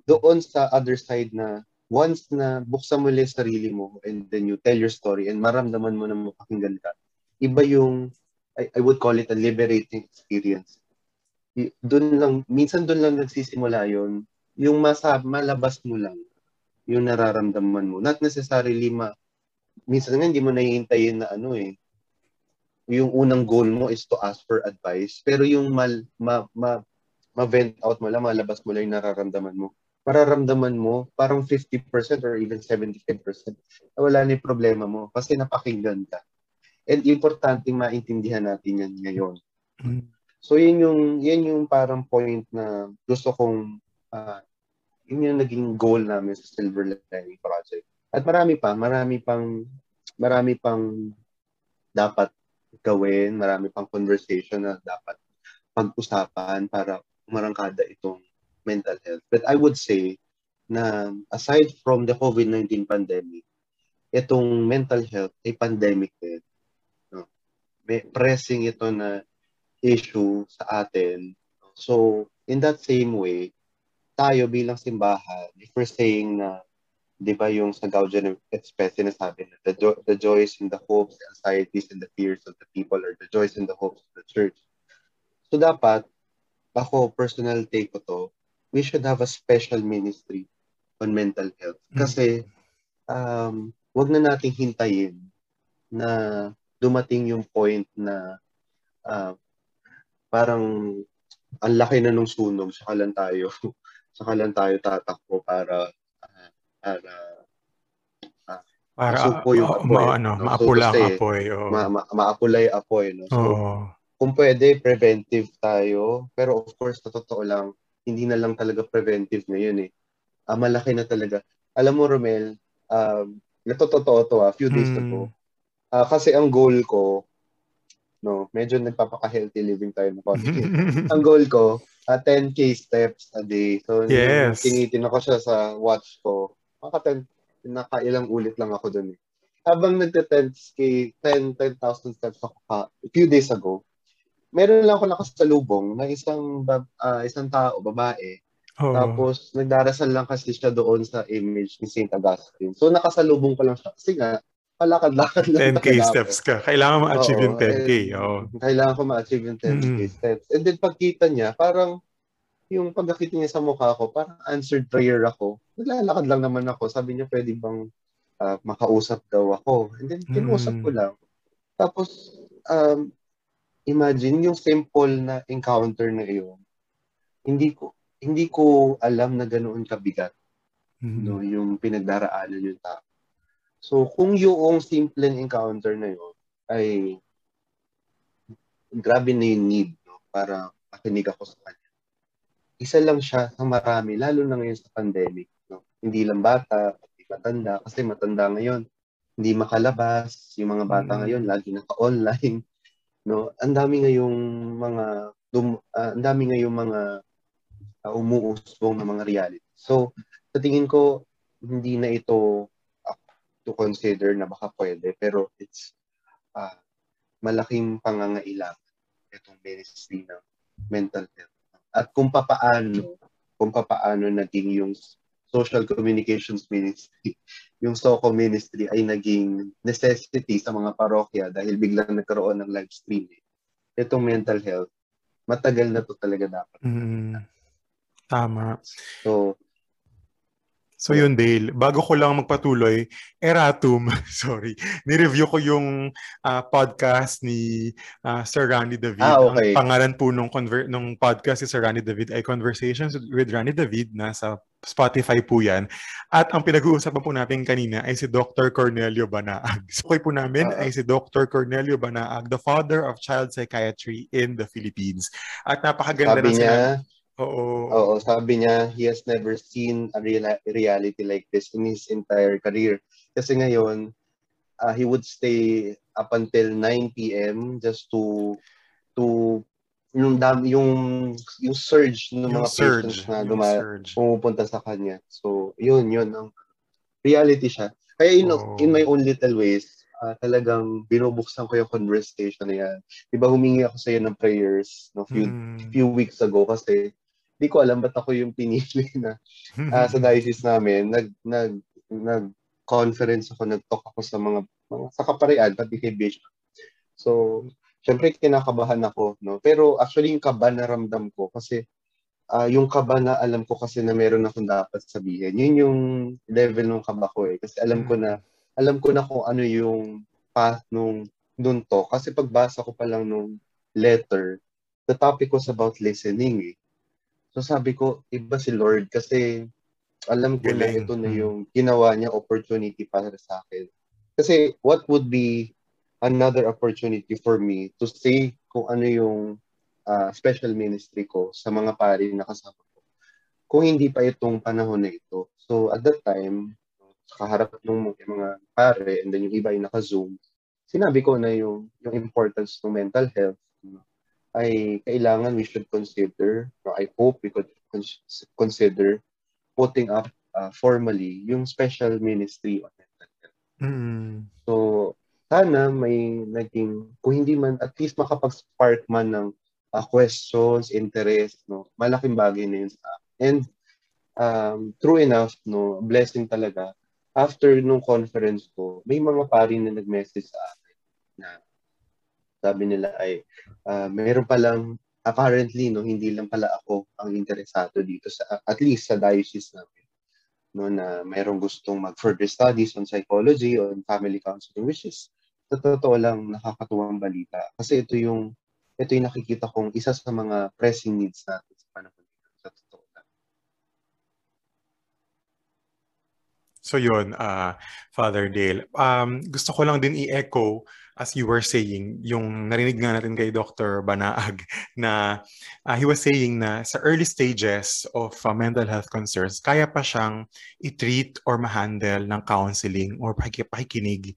doon sa other side na once na buksan mo yung sarili mo and then you tell your story and maramdaman mo na mapakinggan ka, iba yung, I, I would call it a liberating experience. Doon lang, minsan doon lang nagsisimula yon yung masa, malabas mo lang yung nararamdaman mo. Not necessarily ma, minsan nga hindi mo naiintayin na ano eh, yung unang goal mo is to ask for advice. Pero yung mal, ma, ma, ma-vent out mo lang, malabas mo lang yung nararamdaman mo. Mararamdaman mo parang 50% or even 75% na wala na yung problema mo kasi napakinggan ka. And importante maintindihan natin yan ngayon. Mm. So yun yung yun yung parang point na gusto kong uh, yun yung naging goal namin sa Silver Lining Project. At marami pa, marami pang marami pang dapat gawin, marami pang conversation na dapat pag-usapan para marangkada itong mental health. But I would say na aside from the COVID-19 pandemic, itong mental health ay pandemic din. No? May pressing ito na issue sa atin. So, in that same way, tayo bilang simbahan, if we're saying na, di ba yung sa Gaudian Express, sinasabi na the, jo- the joys and the hopes, the anxieties and the fears of the people are the joys and the hopes of the church. So dapat, ako, personal take ko to, we should have a special ministry on mental health. Mm. Kasi, um, wag na nating hintayin na dumating yung point na uh, parang ang laki na nung sunog, saka lang tayo [laughs] saka lang tayo tatakbo para uh, para uh, para masupo yung apoy. Ma, ano, no? maapula so, ang apoy. Oh. Ma, ma, maapula yung apoy. No? So, oh. kung pwede, preventive tayo. Pero of course, sa totoo lang, hindi na lang talaga preventive ngayon eh. Uh, malaki na talaga. Alam mo, Romel, um, natotoo to ah, few days hmm. ago. Uh, kasi ang goal ko, no, medyo nagpapaka-healthy living tayo na [laughs] ang goal ko, uh, ah, 10k steps a day. So, yes. tinitin ako siya sa watch ko. Maka 10, nakailang ulit lang ako dun eh. Habang nagte-10k, 10, 10,000 steps ako ha, a few days ago, meron lang ako nakasalubong na isang uh, isang tao, babae. Oh. Tapos nagdarasal lang kasi siya doon sa image ni St. Augustine. So nakasalubong ko lang siya kasi nga palakad-lakad lang. 10K steps ka. Kailangan ma-achieve Oo, yung 10K. Oh. Kailangan ko ma-achieve yung 10K mm-hmm. steps. And then pagkita niya, parang yung pagkakita niya sa mukha ko, parang answered prayer ako. Naglalakad lang naman ako. Sabi niya, pwede bang uh, makausap daw ako? And then, kinusap mm-hmm. ko lang. Tapos, um, imagine yung simple na encounter na iyon. Hindi ko hindi ko alam na ganoon kabigat mm-hmm. no yung pinagdaraanan yung tao. So, kung yung simple encounter na yun ay grabe na yung need no, para makinig ako sa kanya. Isa lang siya sa marami, lalo na ngayon sa pandemic. No? Hindi lang bata, hindi matanda, kasi matanda ngayon, hindi makalabas, yung mga bata mm. ngayon lagi naka-online. No, ang dami ngayong mga dum, uh, ang dami ngayong mga uh, umuusbong na mga reality. So, sa tingin ko hindi na ito to consider na baka pwede pero it's uh, malaking pangangailangan itong ministry ng mental health. At kung papaano, kung papaano naging yung social communications ministry, [laughs] yung SOCO ministry ay naging necessity sa mga parokya dahil biglang nagkaroon ng live streaming. Itong mental health, matagal na to talaga dapat. Mm, tama. So, So yun, Dale, bago ko lang magpatuloy, Eratum, [laughs] sorry, ni-review ko yung uh, podcast ni uh, Sir Randy David. Ah, okay. Ang pangalan po nung, conver- nung podcast ni Sir Randy David ay Conversations with Randy David. Nasa Spotify po yan. At ang pinag-uusapan po natin kanina ay si Dr. Cornelio Banaag. So po namin uh-huh. ay si Dr. Cornelio Banaag, the father of child psychiatry in the Philippines. At napakaganda Sabi na niya, Oo. Oo, sabi niya, he has never seen a real- reality like this in his entire career. Kasi ngayon, uh, he would stay up until 9 p.m. just to to yung dam yung yung surge ng Yung mga surge, patients na duma- pumupunta sa kanya. So, yun, yun ang reality siya. Kaya in, Oo. in my own little ways, uh, talagang binubuksan ko yung conversation na yan. Di ba humingi ako sa iyo ng prayers no few Mm. few weeks ago kasi di ko alam ba't ako yung pinili na [laughs] ah, sa diocese namin nag nag nag conference ako nag-talk ako sa mga, mga sa kaparian pati kay Bishop. So, syempre kinakabahan ako no. Pero actually yung kaba na ramdam ko kasi ah, yung kaba na alam ko kasi na meron akong dapat sabihin. Yun yung level ng kaba ko eh kasi alam ko na alam ko na kung ano yung path nung dun to kasi pagbasa ko pa lang nung letter the topic was about listening eh. So sabi ko, iba si Lord kasi alam ko na Galing. ito na Mm. yung ginawa niya opportunity para sa akin. Kasi what would be another opportunity for me to say kung ano yung ah, special ministry ko sa mga pari na kasama ko. Kung hindi pa itong panahon na ito. So at that time, sa kaharap ng mga pare and then yung iba ay naka-zoom, sinabi ko na yung, yung importance ng mental health ay kailangan we should consider, or I hope we could cons- consider putting up uh, formally yung special ministry on mental health. Mm. So, sana may naging, kung hindi man, at least makapag-spark man ng uh, questions, interest, no? Malaking bagay na yun sa akin. And um, true enough, no, blessing talaga, after nung conference ko, may mga pari na nag-message sa akin na sabi nila ay uh, meron pa lang apparently no hindi lang pala ako ang interesado dito sa at least sa diocese namin no na mayroong gustong mag further studies on psychology on family counseling which is sa totoo lang nakakatuwang balita kasi ito yung ito yung nakikita kong isa sa mga pressing needs natin sa panahon dito sa totoo lang. So yun, uh, Father Dale. Um, gusto ko lang din i-echo as you were saying, yung narinig nga natin kay Dr. Banaag [laughs] na uh, he was saying na sa early stages of uh, mental health concerns, kaya pa siyang i-treat or ma-handle ng counseling or pakikinig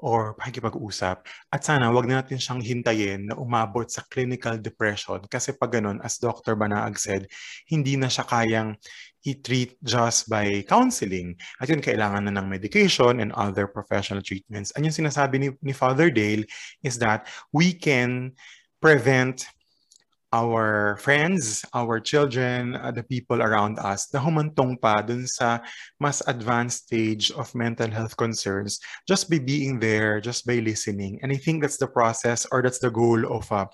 or pakikipag-usap. At sana wag na natin siyang hintayin na umabot sa clinical depression kasi pag ganun, as Dr. Banaag said, hindi na siya kayang i-treat just by counseling. At yun, kailangan na ng medication and other professional treatments. And yung sinasabi ni, ni Father Dale is that we can prevent our friends, our children, uh, the people around us na humantong pa dun sa mas advanced stage of mental health concerns just by being there, just by listening. And I think that's the process or that's the goal of uh,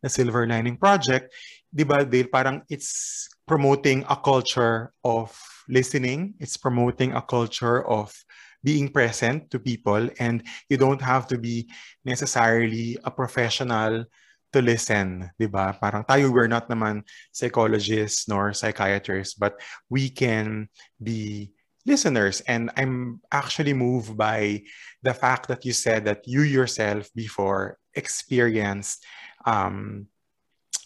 the Silver Lining Project. Di ba, Dale? Parang it's promoting a culture of listening. It's promoting a culture of being present to people and you don't have to be necessarily a professional to listen, 'di ba? Parang tayo we're not naman psychologists nor psychiatrists, but we can be listeners and I'm actually moved by the fact that you said that you yourself before experienced um,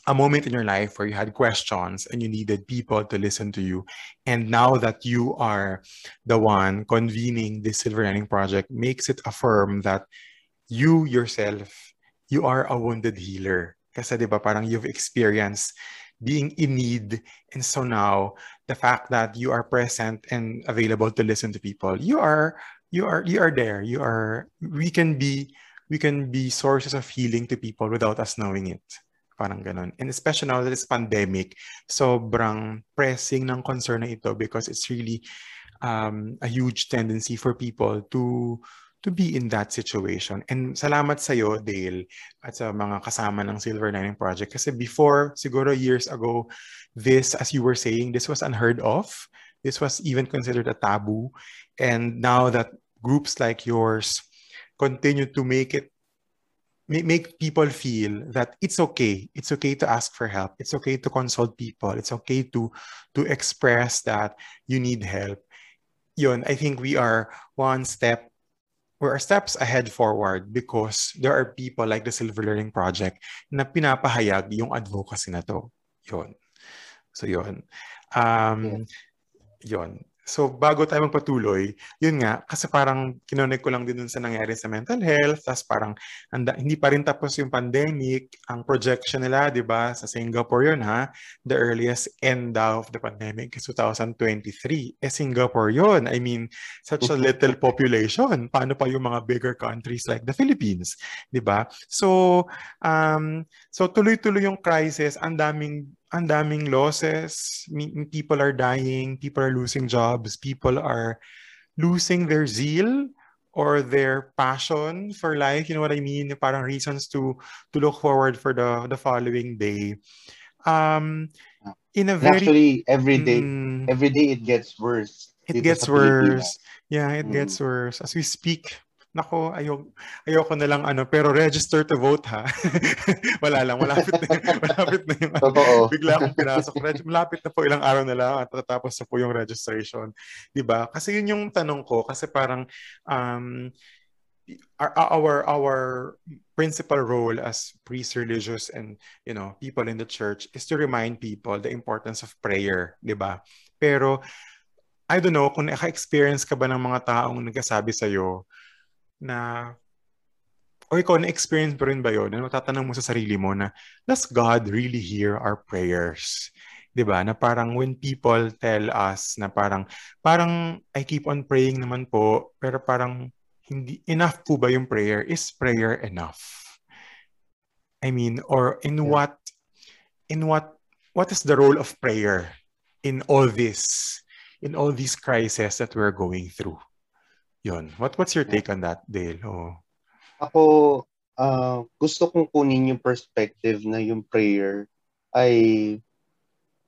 a moment in your life where you had questions and you needed people to listen to you. And now that you are the one convening this Silver Lining Project makes it affirm that you yourself, you are a wounded healer. Kasi di ba parang you've experienced being in need. And so now the fact that you are present and available to listen to people, you are you are you are there. You are we can be we can be sources of healing to people without us knowing it. Parang ganun. And especially now that it's pandemic, sobrang pressing ng concern na ito because it's really um, a huge tendency for people to to be in that situation. And salamat sa iyo, Dale, at sa mga kasama ng Silver Lining Project. Kasi before, siguro years ago, this, as you were saying, this was unheard of. This was even considered a taboo. And now that groups like yours continue to make it make people feel that it's okay it's okay to ask for help it's okay to consult people it's okay to to express that you need help yun i think we are one step we're steps ahead forward because there are people like the Silver Learning Project na pinapahayag yung advocacy na to. Yun. So yun. Um, yun. So, bago tayo magpatuloy, yun nga, kasi parang kinonek ko lang din dun sa nangyari sa mental health, tapos parang anda, hindi pa rin tapos yung pandemic, ang projection nila, di ba, sa Singapore yun ha, the earliest end of the pandemic is 2023. Eh, Singapore yun. I mean, such a little population. Paano pa yung mga bigger countries like the Philippines, di ba? So, um, so tuloy-tuloy yung crisis, ang daming ang daming losses. People are dying, people are losing jobs, people are losing their zeal or their passion for life. You know what I mean? Parang reasons to to look forward for the the following day. Um, in a very actually every day, mm, every day it gets worse. It gets worse. Yeah, it mm. gets worse as we speak. Nako, ayok, ayoko na lang ano, pero register to vote ha. [laughs] Wala lang, malapit na, [laughs] malapit na yung, Totoo. bigla akong pinasok. Reg- malapit na po, ilang araw na lang at tatapos na po yung registration. ba diba? Kasi yun yung tanong ko, kasi parang, um, our, our, our principal role as priests, religious, and, you know, people in the church is to remind people the importance of prayer, di ba? Pero, I don't know, kung naka-experience ka ba ng mga taong nagkasabi sa'yo, na o ikaw na-experience mo rin ba yun? Na tatanong mo sa sarili mo na, does God really hear our prayers? 'di ba? Na parang when people tell us na parang parang I keep on praying naman po, pero parang hindi enough po ba yung prayer? Is prayer enough? I mean, or in yeah. what in what what is the role of prayer in all this in all these crises that we're going through? Yun. What, what's your take on that, Dale? Oh. Ako, uh, gusto kong kunin yung perspective na yung prayer ay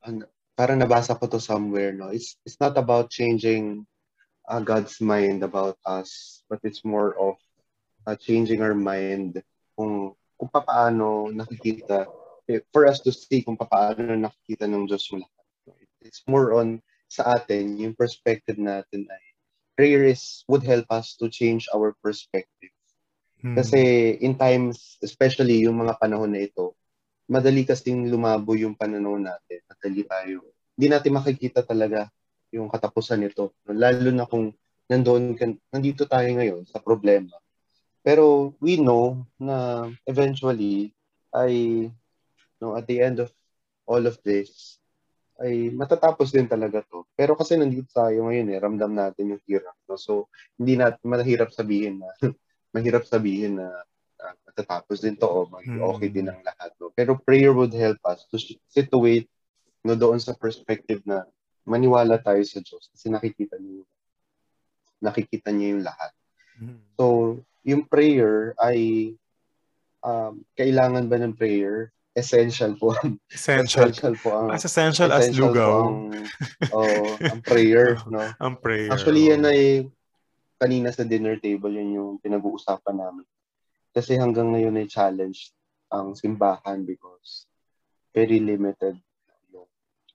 uh, parang nabasa ko to somewhere, no? It's, it's not about changing uh, God's mind about us, but it's more of uh, changing our mind kung, kung paano nakikita, eh, for us to see kung paano nakikita ng Diyos yung lahat. It's more on sa atin, yung perspective natin ay prayer is would help us to change our perspective. Hmm. Kasi in times, especially yung mga panahon na ito, madali kasing lumabo yung pananaw natin. Madali tayo. Hindi natin makikita talaga yung katapusan nito. Lalo na kung nandoon, nandito tayo ngayon sa problema. Pero we know na eventually ay no, at the end of all of this, ay matatapos din talaga to. Pero kasi nandito tayo ngayon eh, ramdam natin yung hirap. No? So, hindi natin mahirap sabihin na [laughs] mahirap sabihin na uh, matatapos din to o mag okay din ang lahat. No? Pero prayer would help us to situate no, doon sa perspective na maniwala tayo sa Diyos kasi nakikita niyo nakikita niya yung lahat. Hmm. So, yung prayer ay um, kailangan ba ng prayer? Essential po. Essential. essential po ang, as essential, essential as lugaw. ang, oh, ang prayer, [laughs] no? ang prayer. Actually, yan ay kanina sa dinner table, yun yung pinag-uusapan namin. Kasi hanggang ngayon ay challenge ang simbahan because very limited yung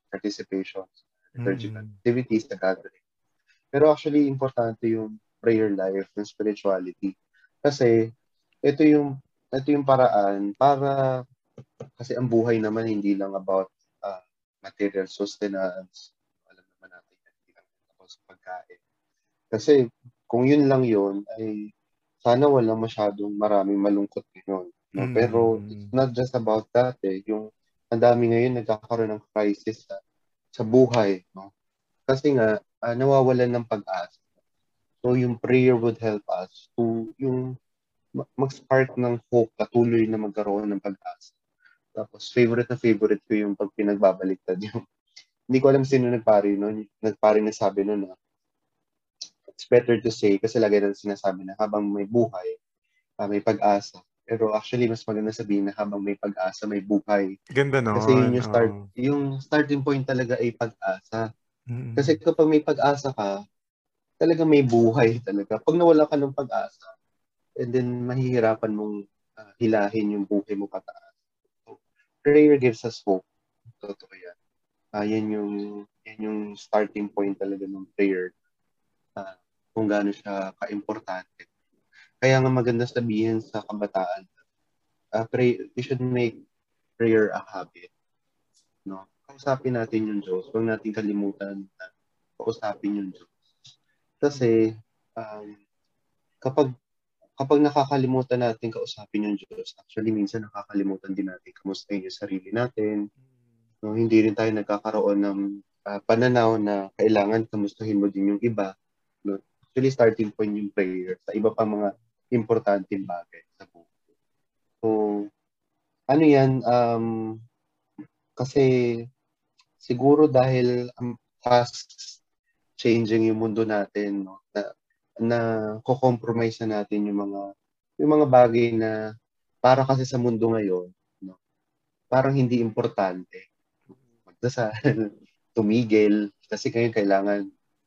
participation liturgical mm. activities sa gathering. Pero actually, importante yung prayer life, yung spirituality. Kasi ito yung ito yung paraan para kasi ang buhay naman hindi lang about uh, material sustenance. Alam naman natin na hindi lang ako sa pagkain. Kasi kung yun lang yun, ay sana walang masyadong maraming malungkot ngayon. No? Mm. Pero it's not just about that eh. Yung ang dami ngayon nagkakaroon ng crisis sa, sa buhay. No? Kasi nga, uh, nawawalan ng pag-asa. So yung prayer would help us to yung mag-spark ng hope, patuloy na magkaroon ng pag-asa Tapos favorite na favorite ko yung pag pinagbabaliktad [laughs] yung hindi ko alam sino nagpari noon. Nagpari na sabi noon na it's better to say kasi lagi na sinasabi na habang may buhay, uh, may pag-asa. Pero actually, mas maganda sabihin na habang may pag-asa, may buhay. Ganda no? Kasi yun yung, start, oh. yung starting point talaga ay pag-asa. Mm-hmm. Kasi kapag may pag-asa ka, talaga may buhay [laughs] talaga. Pag nawala ka ng pag-asa, and then mahihirapan mong uh, hilahin yung buhay mo pataas. Prayer gives us hope. Totoo yan. Uh, yan yung yan yung starting point talaga ng prayer. Uh, kung gaano siya ka-importante. Kaya nga maganda sabihin sa kabataan, uh, pray, we should make prayer a habit. No? Kausapin natin yung Diyos. Huwag natin kalimutan na kausapin yung Diyos. Kasi um, kapag kapag nakakalimutan natin kausapin yung Diyos, actually minsan nakakalimutan din natin kamustahin yung sarili natin. No, hindi rin tayo nagkakaroon ng uh, pananaw na kailangan kamustahin mo din yung iba. No? Actually, starting point yung prayer sa iba pa mga importanteng bagay sa buhay. So, ano yan, um, kasi siguro dahil um, fast changing yung mundo natin, no, na, na ko-compromise na natin yung mga yung mga bagay na para kasi sa mundo ngayon, no, parang hindi importante. Magdasal, [laughs] tumigil, kasi ngayon kailangan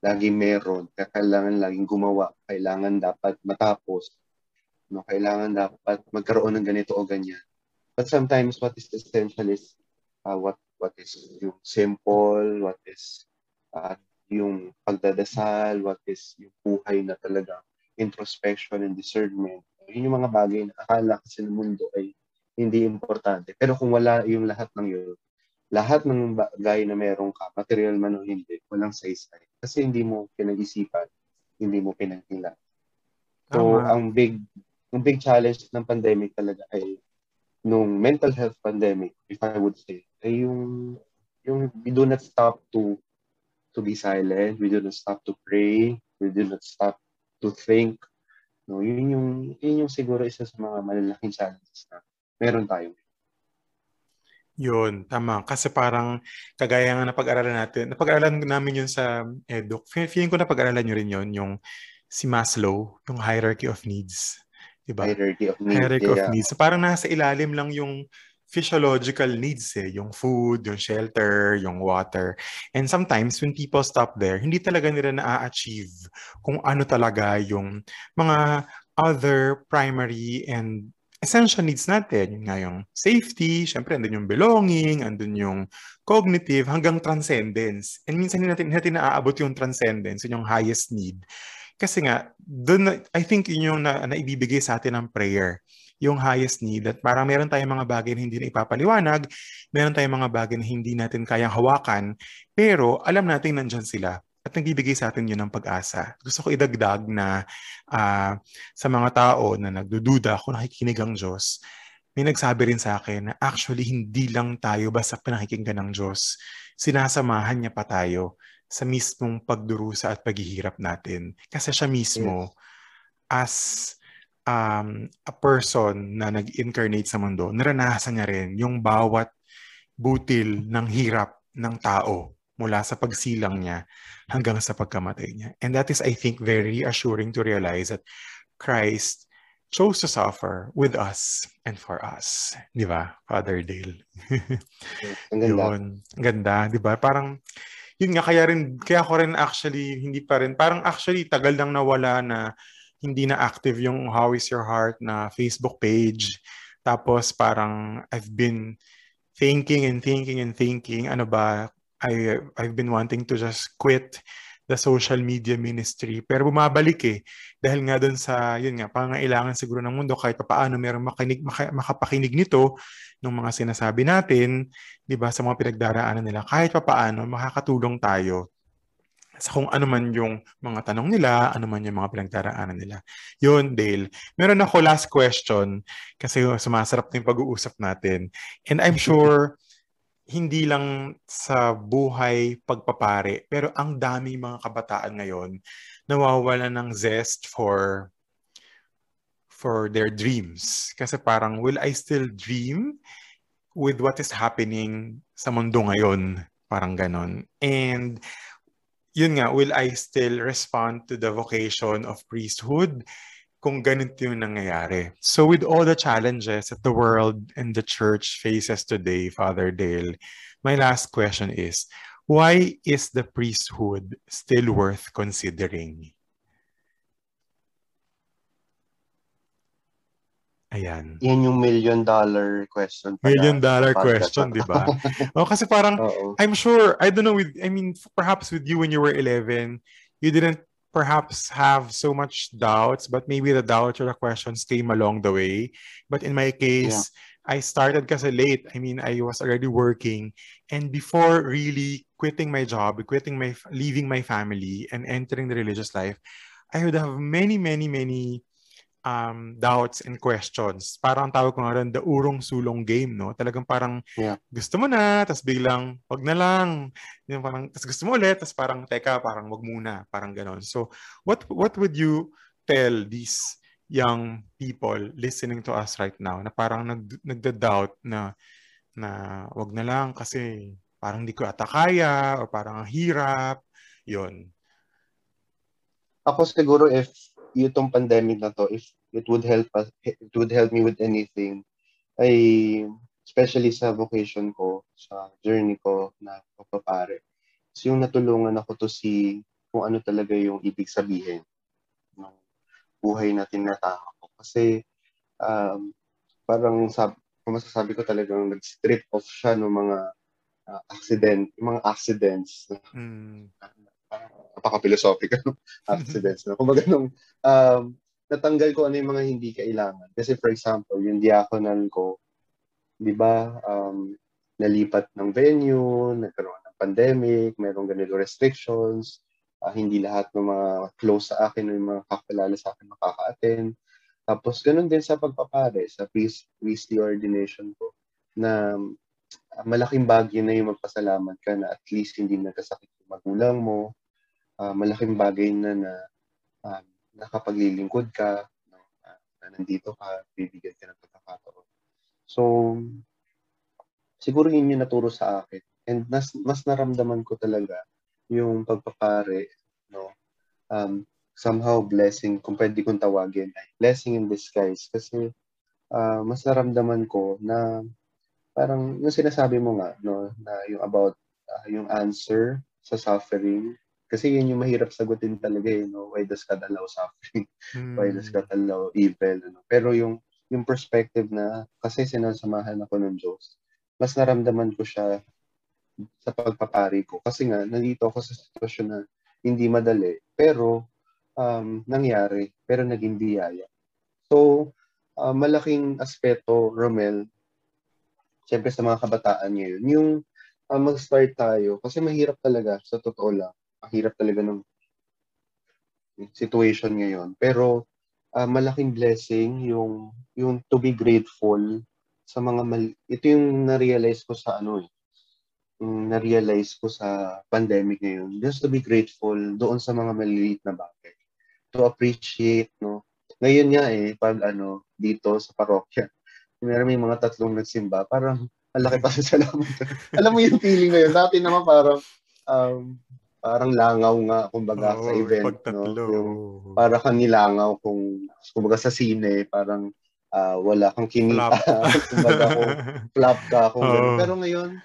laging meron, kailangan laging gumawa, kailangan dapat matapos, No, kailangan dapat magkaroon ng ganito o ganyan. But sometimes what is essential is uh, what what is yung simple, what is uh, yung pagdadasal, what is yung buhay na talaga introspection and discernment. Yun yung mga bagay na akala kasi ng mundo ay hindi importante. Pero kung wala yung lahat ng yun, lahat ng bagay na meron ka, material man o hindi, walang saysay. Kasi hindi mo pinag-isipan, hindi mo pinaghilan. So, Tama. ang big yung big challenge ng pandemic talaga ay nung mental health pandemic, if I would say, ay yung yung we do not stop to to be silent, we do not stop to pray, we do not stop to think. No, yun yung yun yung siguro isa sa mga malalaking challenges na meron tayo. Yun, tama. Kasi parang kagaya nga napag-aralan natin, napag-aralan namin yun sa EDUC. Feeling ko napag-aralan nyo rin yun, yung si Maslow, yung hierarchy of needs. Diba? Hierarchy of needs. Hierarchy yeah. of needs. So parang nasa ilalim lang yung physiological needs eh, yung food, yung shelter, yung water. And sometimes when people stop there, hindi talaga nila na-achieve kung ano talaga yung mga other primary and essential needs natin. Yung nga yung safety, syempre andun yung belonging, andun yung cognitive, hanggang transcendence. And minsan hindi natin, hindi natin naaabot yung transcendence, yun yung highest need. Kasi nga, doon, I think yun yung na, naibibigay sa atin ng prayer yung highest need at parang meron tayong mga bagay na hindi na ipapaliwanag, meron tayong mga bagay na hindi natin kayang hawakan, pero alam natin nandyan sila at nagbibigay sa atin yun ng pag-asa. Gusto ko idagdag na uh, sa mga tao na nagdududa kung nakikinig ang Diyos, may nagsabi rin sa akin na actually hindi lang tayo basta pinakikinggan ng Diyos, sinasamahan niya pa tayo sa mismong pagdurusa at paghihirap natin. Kasi siya mismo, yes. as um, a person na nag-incarnate sa mundo, naranasan niya rin yung bawat butil ng hirap ng tao mula sa pagsilang niya hanggang sa pagkamatay niya. And that is, I think, very assuring to realize that Christ chose to suffer with us and for us. Di ba, Father Dale? [laughs] Ang ganda. Yun. Ganda, di ba? Parang, yun nga, kaya rin, kaya ko rin actually, hindi pa rin, parang actually, tagal nang nawala na hindi na active yung How is Your Heart na Facebook page. Tapos parang I've been thinking and thinking and thinking, ano ba, I, I've been wanting to just quit the social media ministry. Pero bumabalik eh. Dahil nga doon sa, yun nga, pangailangan siguro ng mundo kahit pa paano meron makinig, maka, makapakinig nito ng mga sinasabi natin, di ba, sa mga pinagdaraanan nila. Kahit pa paano, makakatulong tayo sa kung ano man yung mga tanong nila, ano man yung mga pinagdaraanan nila. Yun, Dale. Meron ako last question kasi sumasarap na yung pag-uusap natin. And I'm sure hindi lang sa buhay pagpapare, pero ang dami mga kabataan ngayon nawawala ng zest for for their dreams. Kasi parang, will I still dream? with what is happening sa mundo ngayon. Parang ganon. And yun nga, will I still respond to the vocation of priesthood kung ganito yung nangyayari? So with all the challenges that the world and the church faces today, Father Dale, my last question is, why is the priesthood still worth considering? Ayan. Yan yung million dollar question. Pala. Million dollar question, [laughs] di ba? oh, kasi parang, Uh-oh. I'm sure, I don't know, with, I mean, perhaps with you when you were 11, you didn't perhaps have so much doubts, but maybe the doubts or the questions came along the way. But in my case, yeah. I started kasi late. I mean, I was already working. And before really quitting my job, quitting my, leaving my family and entering the religious life, I would have many, many, many um, doubts and questions. Parang tawag ko nga rin, the urong sulong game, no? Talagang parang yeah. gusto mo na, tapos biglang, wag na lang. Yung parang, tapos gusto mo ulit, tapos parang, teka, parang wag muna. Parang ganon. So, what, what would you tell these young people listening to us right now na parang nag, nagda-doubt na, na wag na lang kasi parang hindi ko ata kaya o parang ang hirap. Yun. Ako siguro if itong pandemic na to, if it would help us, it would help me with anything, ay especially sa vocation ko, sa journey ko na pagpapare. So yung natulungan ako to si kung ano talaga yung ibig sabihin ng buhay natin na tao. Kasi um, parang sab kung masasabi ko talagang nag-strip off siya ng mga uh, accident, yung mga accidents. Mm napaka-philosophical accidents. [laughs] No? Kumbaga nung um, natanggal ko ano yung mga hindi kailangan. Kasi for example, yung diaconal ko, di ba, um, nalipat ng venue, nagkaroon ng pandemic, mayroong ganito restrictions, uh, hindi lahat ng mga close sa akin o yung mga kakilala sa akin makaka-attend. Tapos ganun din sa pagpapare, sa priest, priestly ordination ko, na uh, malaking bagay na yung magpasalamat ka na at least hindi nagkasakit yung magulang mo, uh, malaking bagay na na um, nakapaglilingkod ka, no? uh, na nandito ka, bibigyan ka ng pagkakataon. So, siguro yun yung naturo sa akin. And mas, mas naramdaman ko talaga yung pagpapare, no? Um, somehow blessing, kung pwede kong tawagin, blessing in disguise. Kasi uh, mas naramdaman ko na parang yung sinasabi mo nga, no, na yung about uh, yung answer sa suffering, kasi yun yung mahirap sagutin talaga eh, no? Why does God allow suffering? Hmm. [laughs] Why does God allow evil? Ano? Pero yung yung perspective na kasi sinasamahan ako ng Diyos, mas naramdaman ko siya sa pagpapari ko. Kasi nga, nandito ako sa sitwasyon na hindi madali, pero um, nangyari, pero naging biyaya. So, uh, malaking aspeto, Romel, siyempre sa mga kabataan ngayon, yung uh, mag-start tayo, kasi mahirap talaga, sa totoo lang, ang hirap talaga ng situation ngayon. Pero uh, malaking blessing yung yung to be grateful sa mga mal- ito yung na-realize ko sa ano eh. Na-realize ko sa pandemic ngayon. Just to be grateful doon sa mga maliliit na bagay. To appreciate, no. Ngayon nga eh, pag ano, dito sa parokya, [laughs] meron may mga tatlong nagsimba, parang ang laki pa sa salamat. [laughs] Alam mo yung feeling ngayon. Dati naman parang um, parang langaw nga kumbaga oh, sa event no? yung para kang nilangaw kung kumbaga sa sine parang uh, wala kang kinita. [laughs] Kumbaga kung [laughs] flop ka kung oh. pero ngayon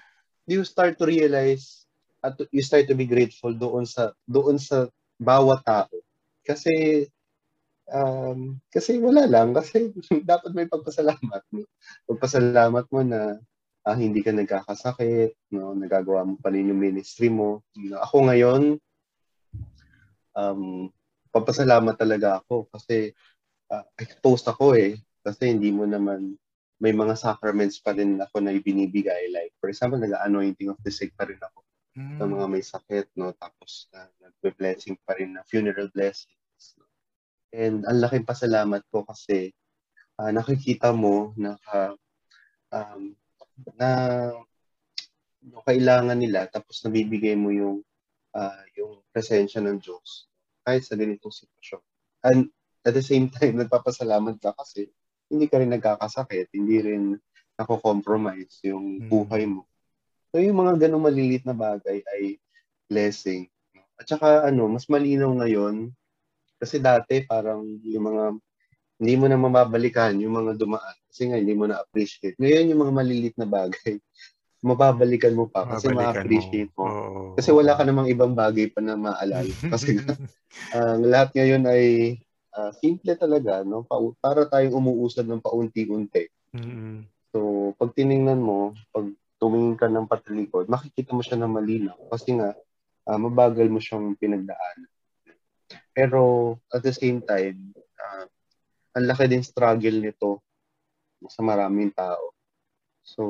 you start to realize at you start to be grateful doon sa doon sa bawat tao. Kasi um, kasi wala lang. Kasi [laughs] dapat may pagpasalamat mo. Pagpasalamat mo na uh, hindi ka nagkakasakit, no, nagagawa mo pa rin yung ministry mo. You know, ako ngayon, um, papasalamat talaga ako kasi uh, exposed ako eh. Kasi hindi mo naman, may mga sacraments pa rin ako na ibinibigay. Like, for example, nag-anointing of the sick pa rin ako mm. sa mga may sakit, no? Tapos, uh, nagbe-blessing pa rin na funeral blessings. No? And ang laking pasalamat ko kasi uh, nakikita mo na uh, um, na yung kailangan nila tapos nabibigay mo yung uh, yung presensya ng Diyos kahit sa ganitong sitwasyon. And at the same time, nagpapasalamat ka kasi hindi ka rin nagkakasakit, hindi rin nako-compromise yung mm. buhay mo. So yung mga ganong maliliit na bagay ay blessing. At saka ano, mas malinaw ngayon kasi dati parang yung mga hindi mo na mababalikan yung mga dumaan kasi nga hindi mo na appreciate. Ngayon yung mga maliliit na bagay, [laughs] mababalikan mo pa kasi ma-appreciate mo. mo. Oh. Kasi wala ka namang ibang bagay pa na maalala. [laughs] kasi ang uh, lahat ngayon ay uh, simple talaga, no? Pa- para tayong umuusad ng paunti-unti. Mm-hmm. So, pag tiningnan mo, pag tumingin ka ng patalikod, makikita mo siya na malinaw. Kasi nga, uh, mabagal mo siyang pinagdaan. Pero, at the same time, uh, ang laki din struggle nito sa maraming tao. So,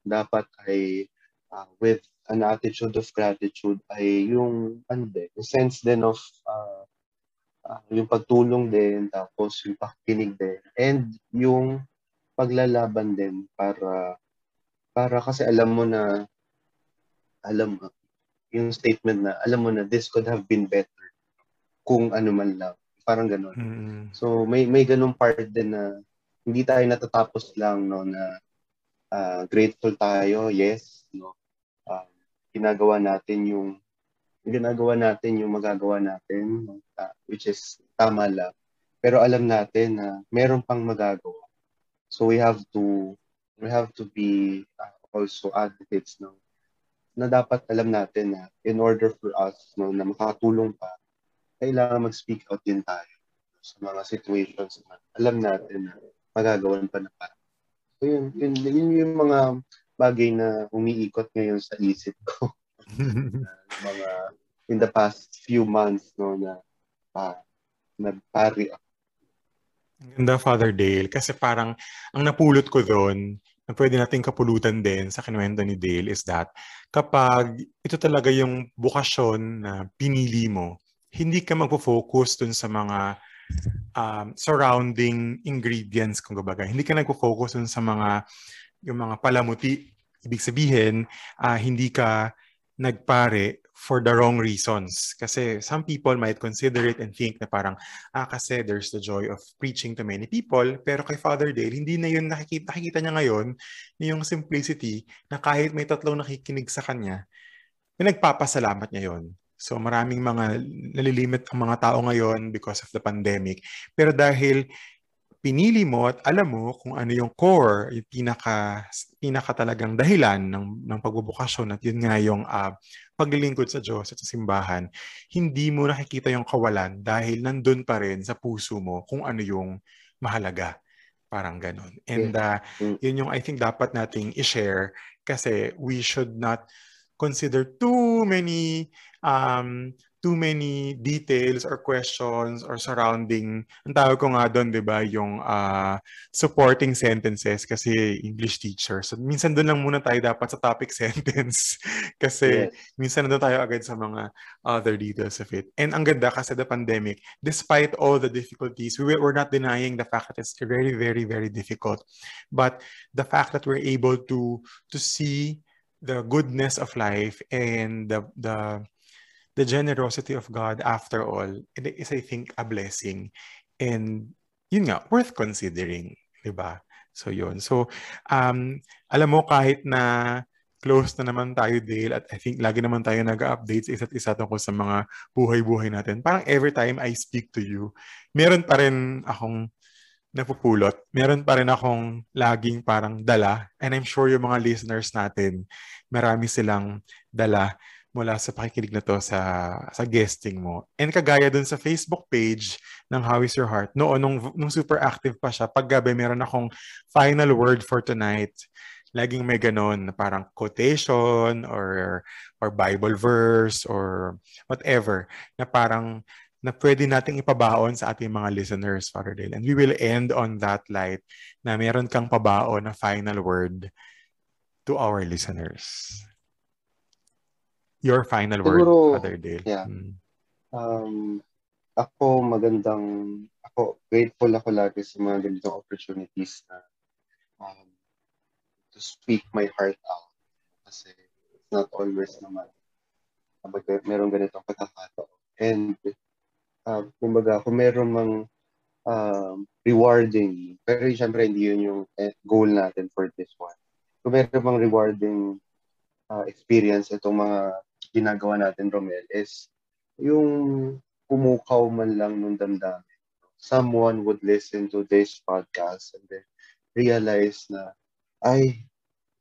dapat ay uh, with an attitude of gratitude ay yung ano din, the sense din of uh, uh, yung pagtulong din, tapos yung pakikinig din, and yung paglalaban din para para kasi alam mo na alam mo yung statement na alam mo na this could have been better kung ano man lang parang ganoon mm-hmm. so may may ganung part din na hindi tayo natatapos lang no na uh, grateful tayo yes no. Uh, ginagawa natin yung ginagawa natin yung magagawa natin uh, which is tama lang. Pero alam natin na meron pang magagawa. So we have to we have to be uh, also advocates no. Na dapat alam natin na in order for us no na makatulong pa kailangan mag-speak out din tayo sa mga situations na alam natin na magagawan pa na para. So yun, yun, yun yung mga bagay na umiikot ngayon sa isip ko. [laughs] mga in the past few months no na uh, nagpari ako Ganda, Father Dale. Kasi parang ang napulot ko doon, na pwede nating kapulutan din sa kinuwento ni Dale is that kapag ito talaga yung bukasyon na pinili mo, hindi ka magpo-focus dun sa mga um, surrounding ingredients kung gabaga. Hindi ka nagpo-focus dun sa mga yung mga palamuti. Ibig sabihin, uh, hindi ka nagpare for the wrong reasons. Kasi some people might consider it and think na parang, ah, kasi there's the joy of preaching to many people. Pero kay Father Dale, hindi na yun nakikita, nakikita niya ngayon yung simplicity na kahit may tatlong nakikinig sa kanya, pinagpapasalamat niya yon. So maraming mga nalilimit ang mga tao ngayon because of the pandemic. Pero dahil pinili mo at alam mo kung ano yung core, yung pinaka, pinaka talagang dahilan ng, ng pagbubukasyon at yun nga yung uh, paglilingkod sa Diyos at sa simbahan, hindi mo nakikita yung kawalan dahil nandun pa rin sa puso mo kung ano yung mahalaga. Parang ganun. And uh, yun yung I think dapat nating i-share kasi we should not consider too many um, too many details or questions or surrounding, ang tawag ko nga doon, di ba, yung uh, supporting sentences kasi English teacher. So, minsan doon lang muna tayo dapat sa topic [laughs] sentence [laughs] kasi yes. minsan doon tayo agad sa mga other details of it. And ang ganda kasi the pandemic, despite all the difficulties, we, we're not denying the fact that it's very, very, very difficult. But the fact that we're able to to see the goodness of life and the the the generosity of God after all is I think a blessing and yun nga worth considering, 'di ba? So yun. So um alam mo kahit na close na naman tayo Dale at I think lagi naman tayo nag-update sa isa't isa tungkol sa mga buhay-buhay natin. Parang every time I speak to you, meron pa rin akong napupulot. Meron pa rin akong laging parang dala. And I'm sure yung mga listeners natin, marami silang dala mula sa pakikinig na to sa, sa guesting mo. And kagaya dun sa Facebook page ng How is Your Heart, noon, nung, nung super active pa siya, paggabi meron akong final word for tonight. Laging may ganon parang quotation or or Bible verse or whatever na parang na pwede nating ipabaon sa ating mga listeners, Father Dale. And we will end on that light na meron kang pabaon na final word to our listeners. Your final word, Siguro, Father Dale. Yeah. Hmm. Um, ako magandang, ako grateful ako lagi sa mga ganitong opportunities na um, to speak my heart out. Kasi it's not always naman kapag meron ganitong pagkakataon. And uh, kumbaga, kung meron mang um, rewarding. Pero syempre, hindi yun yung eh, goal natin for this one. Kung meron bang rewarding uh, experience itong mga ginagawa natin, Romel, is yung pumukaw man lang nung damdamin. Someone would listen to this podcast and then realize na, ay,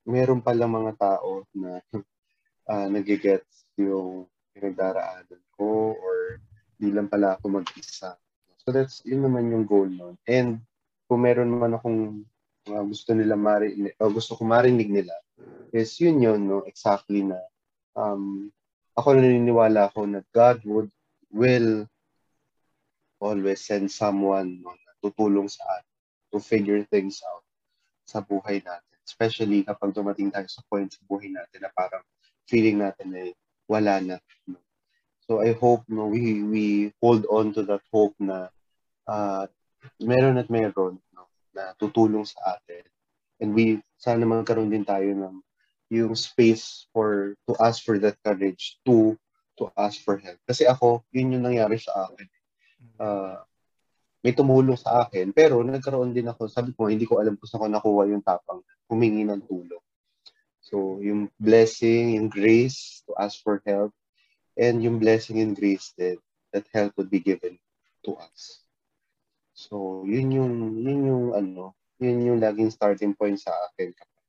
meron pala mga tao na uh, [laughs] nagigets yung pinagdaraanan ko or di lang pala ako mag-isa. So that's, yun naman yung goal nun. And kung meron naman akong uh, gusto nila marinig, o gusto ko marinig nila, is yun yun, no, exactly na um, ako naniniwala ako na God would will always send someone no, na tutulong sa atin to figure things out sa buhay natin. Especially kapag dumating tayo sa point sa buhay natin na parang feeling natin na wala na. No? So I hope no we we hold on to that hope na uh, meron at meron no, na tutulong sa atin. And we sana magkaroon din tayo ng yung space for to ask for that courage to to ask for help. Kasi ako, yun yung nangyari sa akin. Uh, may tumulong sa akin, pero nagkaroon din ako, sabi ko, hindi ko alam kung saan ko nakuha yung tapang humingi ng tulong. So, yung blessing, yung grace to ask for help, and yung blessing and grace that that help would be given to us. So, yun yung yun yung ano, yun yung laging starting point sa akin kapag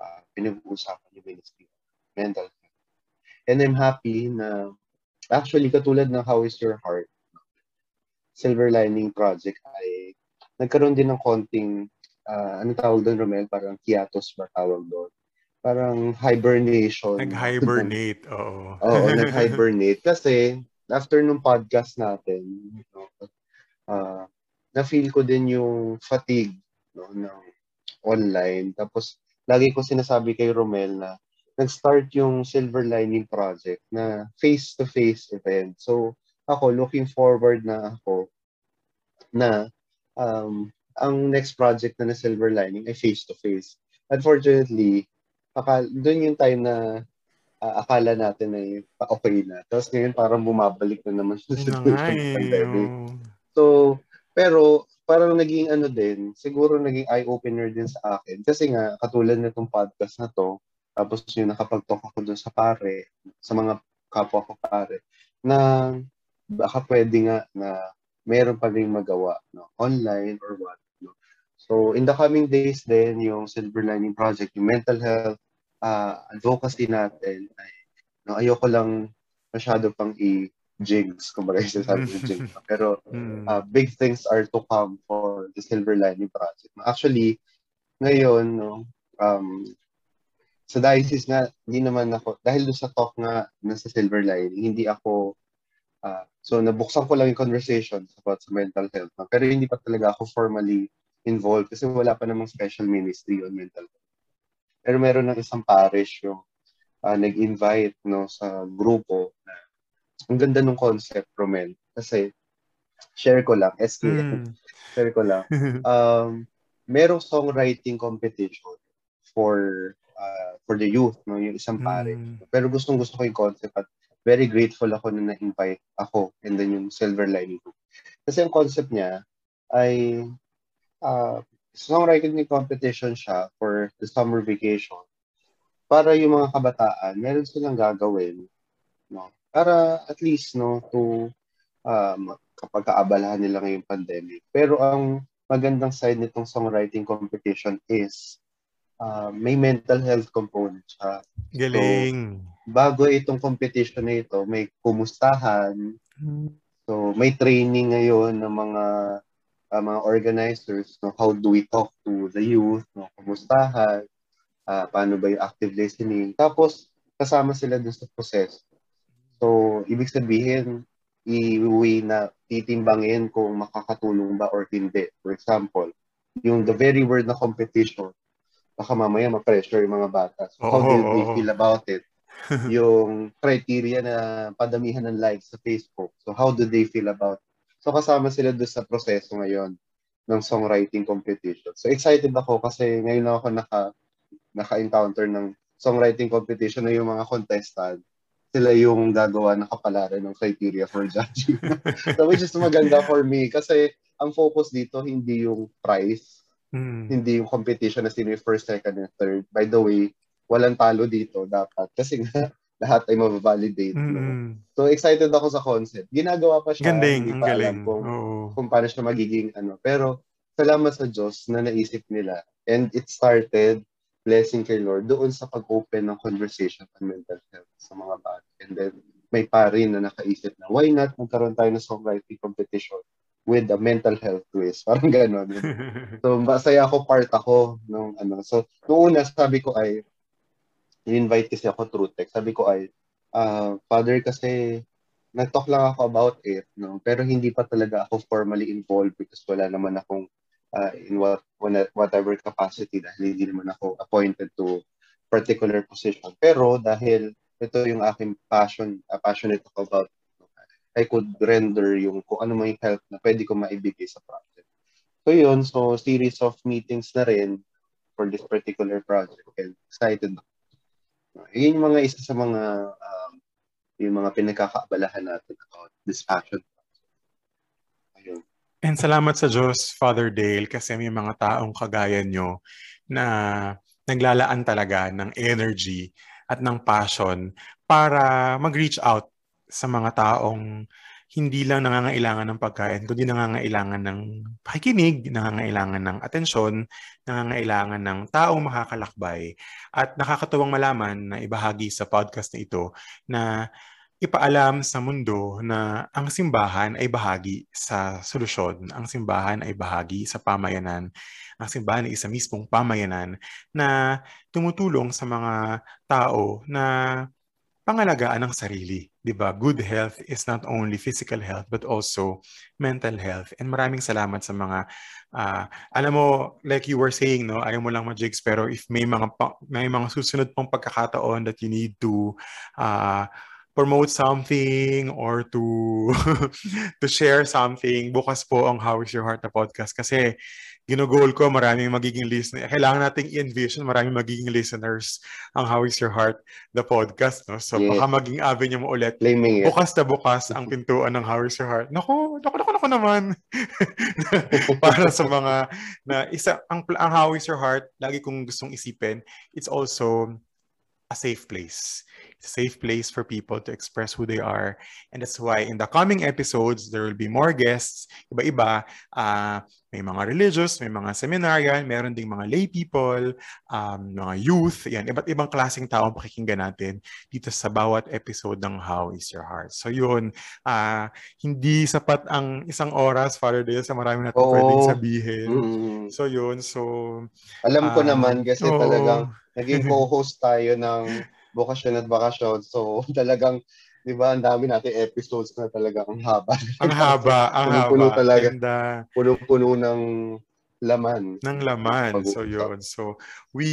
uh, pinag-uusapan yung ministry mental health. And I'm happy na actually katulad ng How is Your Heart Silver Lining Project ay nagkaroon din ng konting uh, ano tawag doon Romel parang hiatus ba tawag doon parang hibernation. Nag-hibernate, [laughs] oo. Oo, [laughs] nag-hibernate. Kasi, after nung podcast natin, you know, uh, na-feel ko din yung fatigue no, ng online. Tapos, lagi ko sinasabi kay Romel na nag-start yung Silver Lining Project na face-to-face event. So, ako, looking forward na ako na um, ang next project na na Silver Lining ay face-to-face. Unfortunately, akala, doon yung time na uh, akala natin ay okay na. Tapos ngayon parang bumabalik na naman sa situation ng pandemic. So, pero parang naging ano din, siguro naging eye-opener din sa akin. Kasi nga, katulad na itong podcast na to, tapos yung nakapag-talk ako doon sa pare, sa mga kapwa ko pare, na baka pwede nga na meron pa rin magawa no? online or what. So, in the coming days din, yung Silver Lining Project, yung mental health uh, advocacy natin ay no, ayoko lang masyado pang i-jinx, kumbaga sabi ko [laughs] jinx. Pero uh, big things are to come for the Silver Lining Project. Actually, ngayon, no, um, sa diocese nga, hindi naman ako, dahil doon sa talk nga nasa Silver Lining, hindi ako, uh, so nabuksan ko lang yung conversation about sa mental health. Pero hindi pa talaga ako formally involved kasi wala pa namang special ministry on mental health. Pero meron ng isang parish yung uh, nag-invite no, sa grupo na ang ganda ng concept, Romel. Kasi, share ko lang, SKM, mm. share ko lang. [laughs] Um, merong songwriting competition for uh, for the youth, no, yung isang parish. Mm. Pero gustong gusto ko yung concept at very grateful ako na na-invite ako and then yung Silver Lining Group. Kasi ang concept niya ay uh, songwriting competition siya for the summer vacation para yung mga kabataan, meron silang gagawin, no? Para at least, no, to um, kapag kaabalahan nila ngayong pandemic. Pero ang magandang side nitong songwriting competition is uh, may mental health component siya. Galing. So, bago itong competition na ito, may kumustahan. Hmm. So, may training ngayon ng mga uh, mga organizers, no, how do we talk to the youth, no, kumustahan, uh, paano ba yung active listening. Tapos, kasama sila dun sa proseso. So, ibig sabihin, iuwi na titimbangin kung makakatulong ba or hindi. For example, yung the very word na competition, baka mamaya ma-pressure yung mga bata. So, how oh, do they feel about it? [laughs] yung criteria na padamihan ng likes sa Facebook. So, how do they feel about it? So kasama sila doon sa proseso ngayon ng songwriting competition. So excited ako kasi ngayon ako naka naka-encounter ng songwriting competition na yung mga contestant sila yung gagawa ng kapalaran ng criteria for judging. [laughs] so which is maganda for me kasi ang focus dito hindi yung price, Mm. hindi yung competition na sino yung first, second, and third. By the way, walang talo dito dapat kasi nga lahat ay mababalidate. No? Mm-mm. So excited ako sa concept. Ginagawa pa siya. Ganding, hindi ang pa alam galing. Kung, Oo. kung paano siya magiging ano. Pero salamat sa Diyos na naisip nila. And it started, blessing kay Lord, doon sa pag-open ng conversation on mental health sa mga bata. And then may pari na nakaisip na, why not magkaroon tayo ng songwriting competition with a mental health quiz? [laughs] Parang gano'n. [laughs] So, masaya ako, part ako nung ano. So, noong una, sabi ko ay, invite kasi ako through text. Sabi ko ay, ah, Father, kasi nag-talk lang ako about it, no? pero hindi pa talaga ako formally involved because wala naman akong ah, in what, whatever capacity dahil hindi naman ako appointed to particular position. Pero dahil ito yung aking passion, uh, passionate ako about, I could render yung kung ano may help na pwede ko maibigay sa project. So yun, so series of meetings na rin for this particular project. And excited ako. Yun yung mga isa sa mga um, yung mga pinagkakaabalahan natin about this passion. Ayun. And salamat sa Diyos, Father Dale, kasi may mga taong kagaya nyo na naglalaan talaga ng energy at ng passion para mag-reach out sa mga taong hindi lang nangangailangan ng pagkain, kundi nangangailangan ng pakikinig, nangangailangan ng atensyon, nangangailangan ng taong makakalakbay. At nakakatuwang malaman na ibahagi sa podcast na ito na ipaalam sa mundo na ang simbahan ay bahagi sa solusyon. Ang simbahan ay bahagi sa pamayanan. Ang simbahan ay isa mismong pamayanan na tumutulong sa mga tao na pangalagaan ng sarili. 'di ba? Good health is not only physical health but also mental health. And maraming salamat sa mga uh, alam mo like you were saying no, ayaw mo lang ma-jigs pero if may mga may mga susunod pang pagkakataon that you need to uh, promote something or to [laughs] to share something, bukas po ang How is Your Heart na podcast kasi ginugol ko maraming magiging listener. Kailangan nating i-envision maraming magiging listeners ang How is Your Heart the podcast. No? So yes. baka maging avenue mo ulit. Blaming bukas na bukas ang pintuan ng How is Your Heart. Naku, naku, naku, naku naman. [laughs] Para sa mga na isa ang, ang How is Your Heart, lagi kong gustong isipin, it's also a safe place. It's a safe place for people to express who they are. And that's why in the coming episodes, there will be more guests, iba-iba. Uh, may mga religious, may mga seminarian, meron ding mga lay people, um, mga youth, yan, iba't ibang klaseng tao ang pakikinggan natin dito sa bawat episode ng How is Your Heart. So yun, uh, hindi sapat ang isang oras, Father Dale, sa marami natin oh, pwedeng sabihin. Mm-hmm. So yun, so... Alam ko uh, naman kasi oh, talagang naging [laughs] co-host tayo ng Bokasyon at Bakasyon. So talagang 'di ba, ang dami nating episodes na talaga ang haba. Ang haba, ang puno haba. talaga. And, uh, puno-puno ng laman. Ng laman. So, yun. So, we,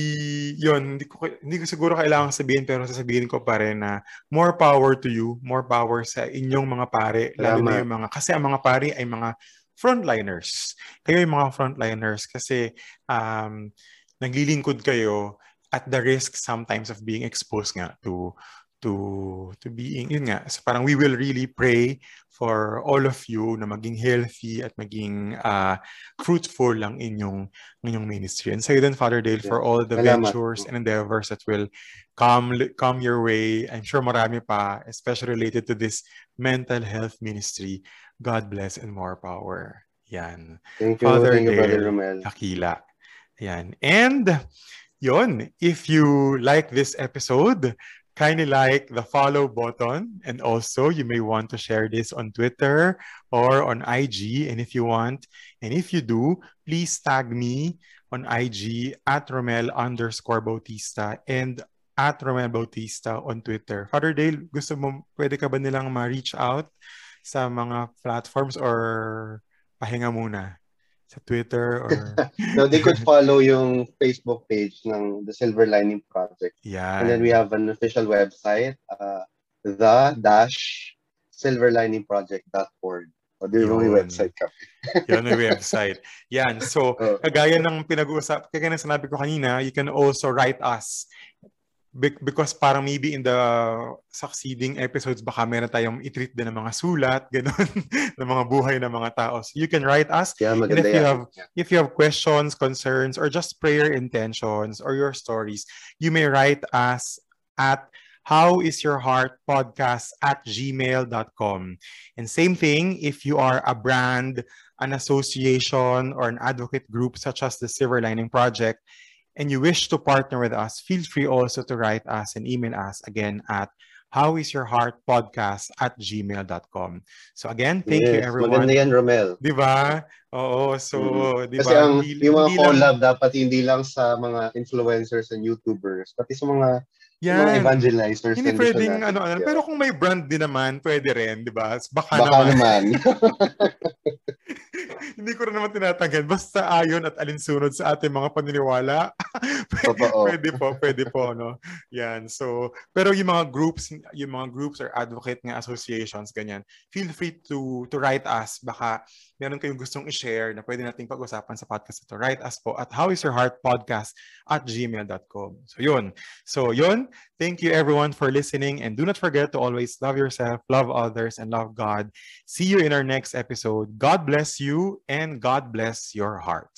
yun, hindi ko, hindi ko siguro kailangan sabihin, pero sasabihin ko pa rin na more power to you, more power sa inyong mga pare, lalo na yung mga, kasi ang mga pare ay mga frontliners. Kayo yung mga frontliners kasi um, naglilingkod kayo at the risk sometimes of being exposed nga to to to being yun nga. So parang we will really pray for all of you na maging healthy at maging uh, fruitful lang inyong inyong ministry. And so then Father Dale for all the Salamat. ventures and endeavors that will come come your way I'm sure marami pa especially related to this mental health ministry. God bless and more power. Yan. Thank you Father Thank Dale, you Brother Romel. Akila yan. And yon if you like this episode kindly like the follow button. And also, you may want to share this on Twitter or on IG. And if you want, and if you do, please tag me on IG at Romel underscore Bautista and at Romel Bautista on Twitter. Father Dale, gusto mo, pwede ka ba nilang ma-reach out sa mga platforms or pahinga muna? Sa Twitter or... [laughs] no, they could [laughs] follow yung Facebook page ng The Silver Lining Project. Yeah. And then we have an official website, uh, the-silverliningproject.org. O, di may website ka. [laughs] Yan may website. Yan. So, oh. kagaya ng pinag-uusap, kagaya ng sinabi ko kanina, you can also write us because parang maybe in the succeeding episodes baka meron tayong i-treat din ng mga sulat, [laughs] ganun, ng mga buhay ng mga tao. So you can write us Yeah, and if you have if you have questions, concerns, or just prayer intentions or your stories, you may write us at how is your heart podcast at gmail.com. And same thing if you are a brand, an association, or an advocate group such as the Silver Lining Project, and you wish to partner with us, feel free also to write us and email us again at howisyourheartpodcast at gmail.com. So again, thank you Yes, everyone. Maganda yan, Romel. Di ba? Oo, so, di ba? Kasi ang, Hindi- yung mga hindi lang- collab dapat hindi lang sa mga influencers and YouTubers, pati sa mga, yung mga Yan. evangelizers. Hindi pwedeng ano, ano. Yeah. Pero kung may brand din naman, pwede rin, di ba? Baka, Baka naman. naman. [laughs] Hindi ko rin naman tinatanggal. Basta ayon at alinsunod sa ating mga paniniwala. Totoo. [laughs] pwede po, pwede po, no? Yan. So, pero yung mga groups, yung mga groups or advocate nga associations, ganyan, feel free to to write us. Baka meron kayong gustong i-share na pwede nating pag-usapan sa podcast ito. Write us po at howisyourheartpodcast at gmail.com. So, yun. So, yun. Thank you everyone for listening and do not forget to always love yourself, love others, and love God. See you in our next episode. God bless you and God bless your heart.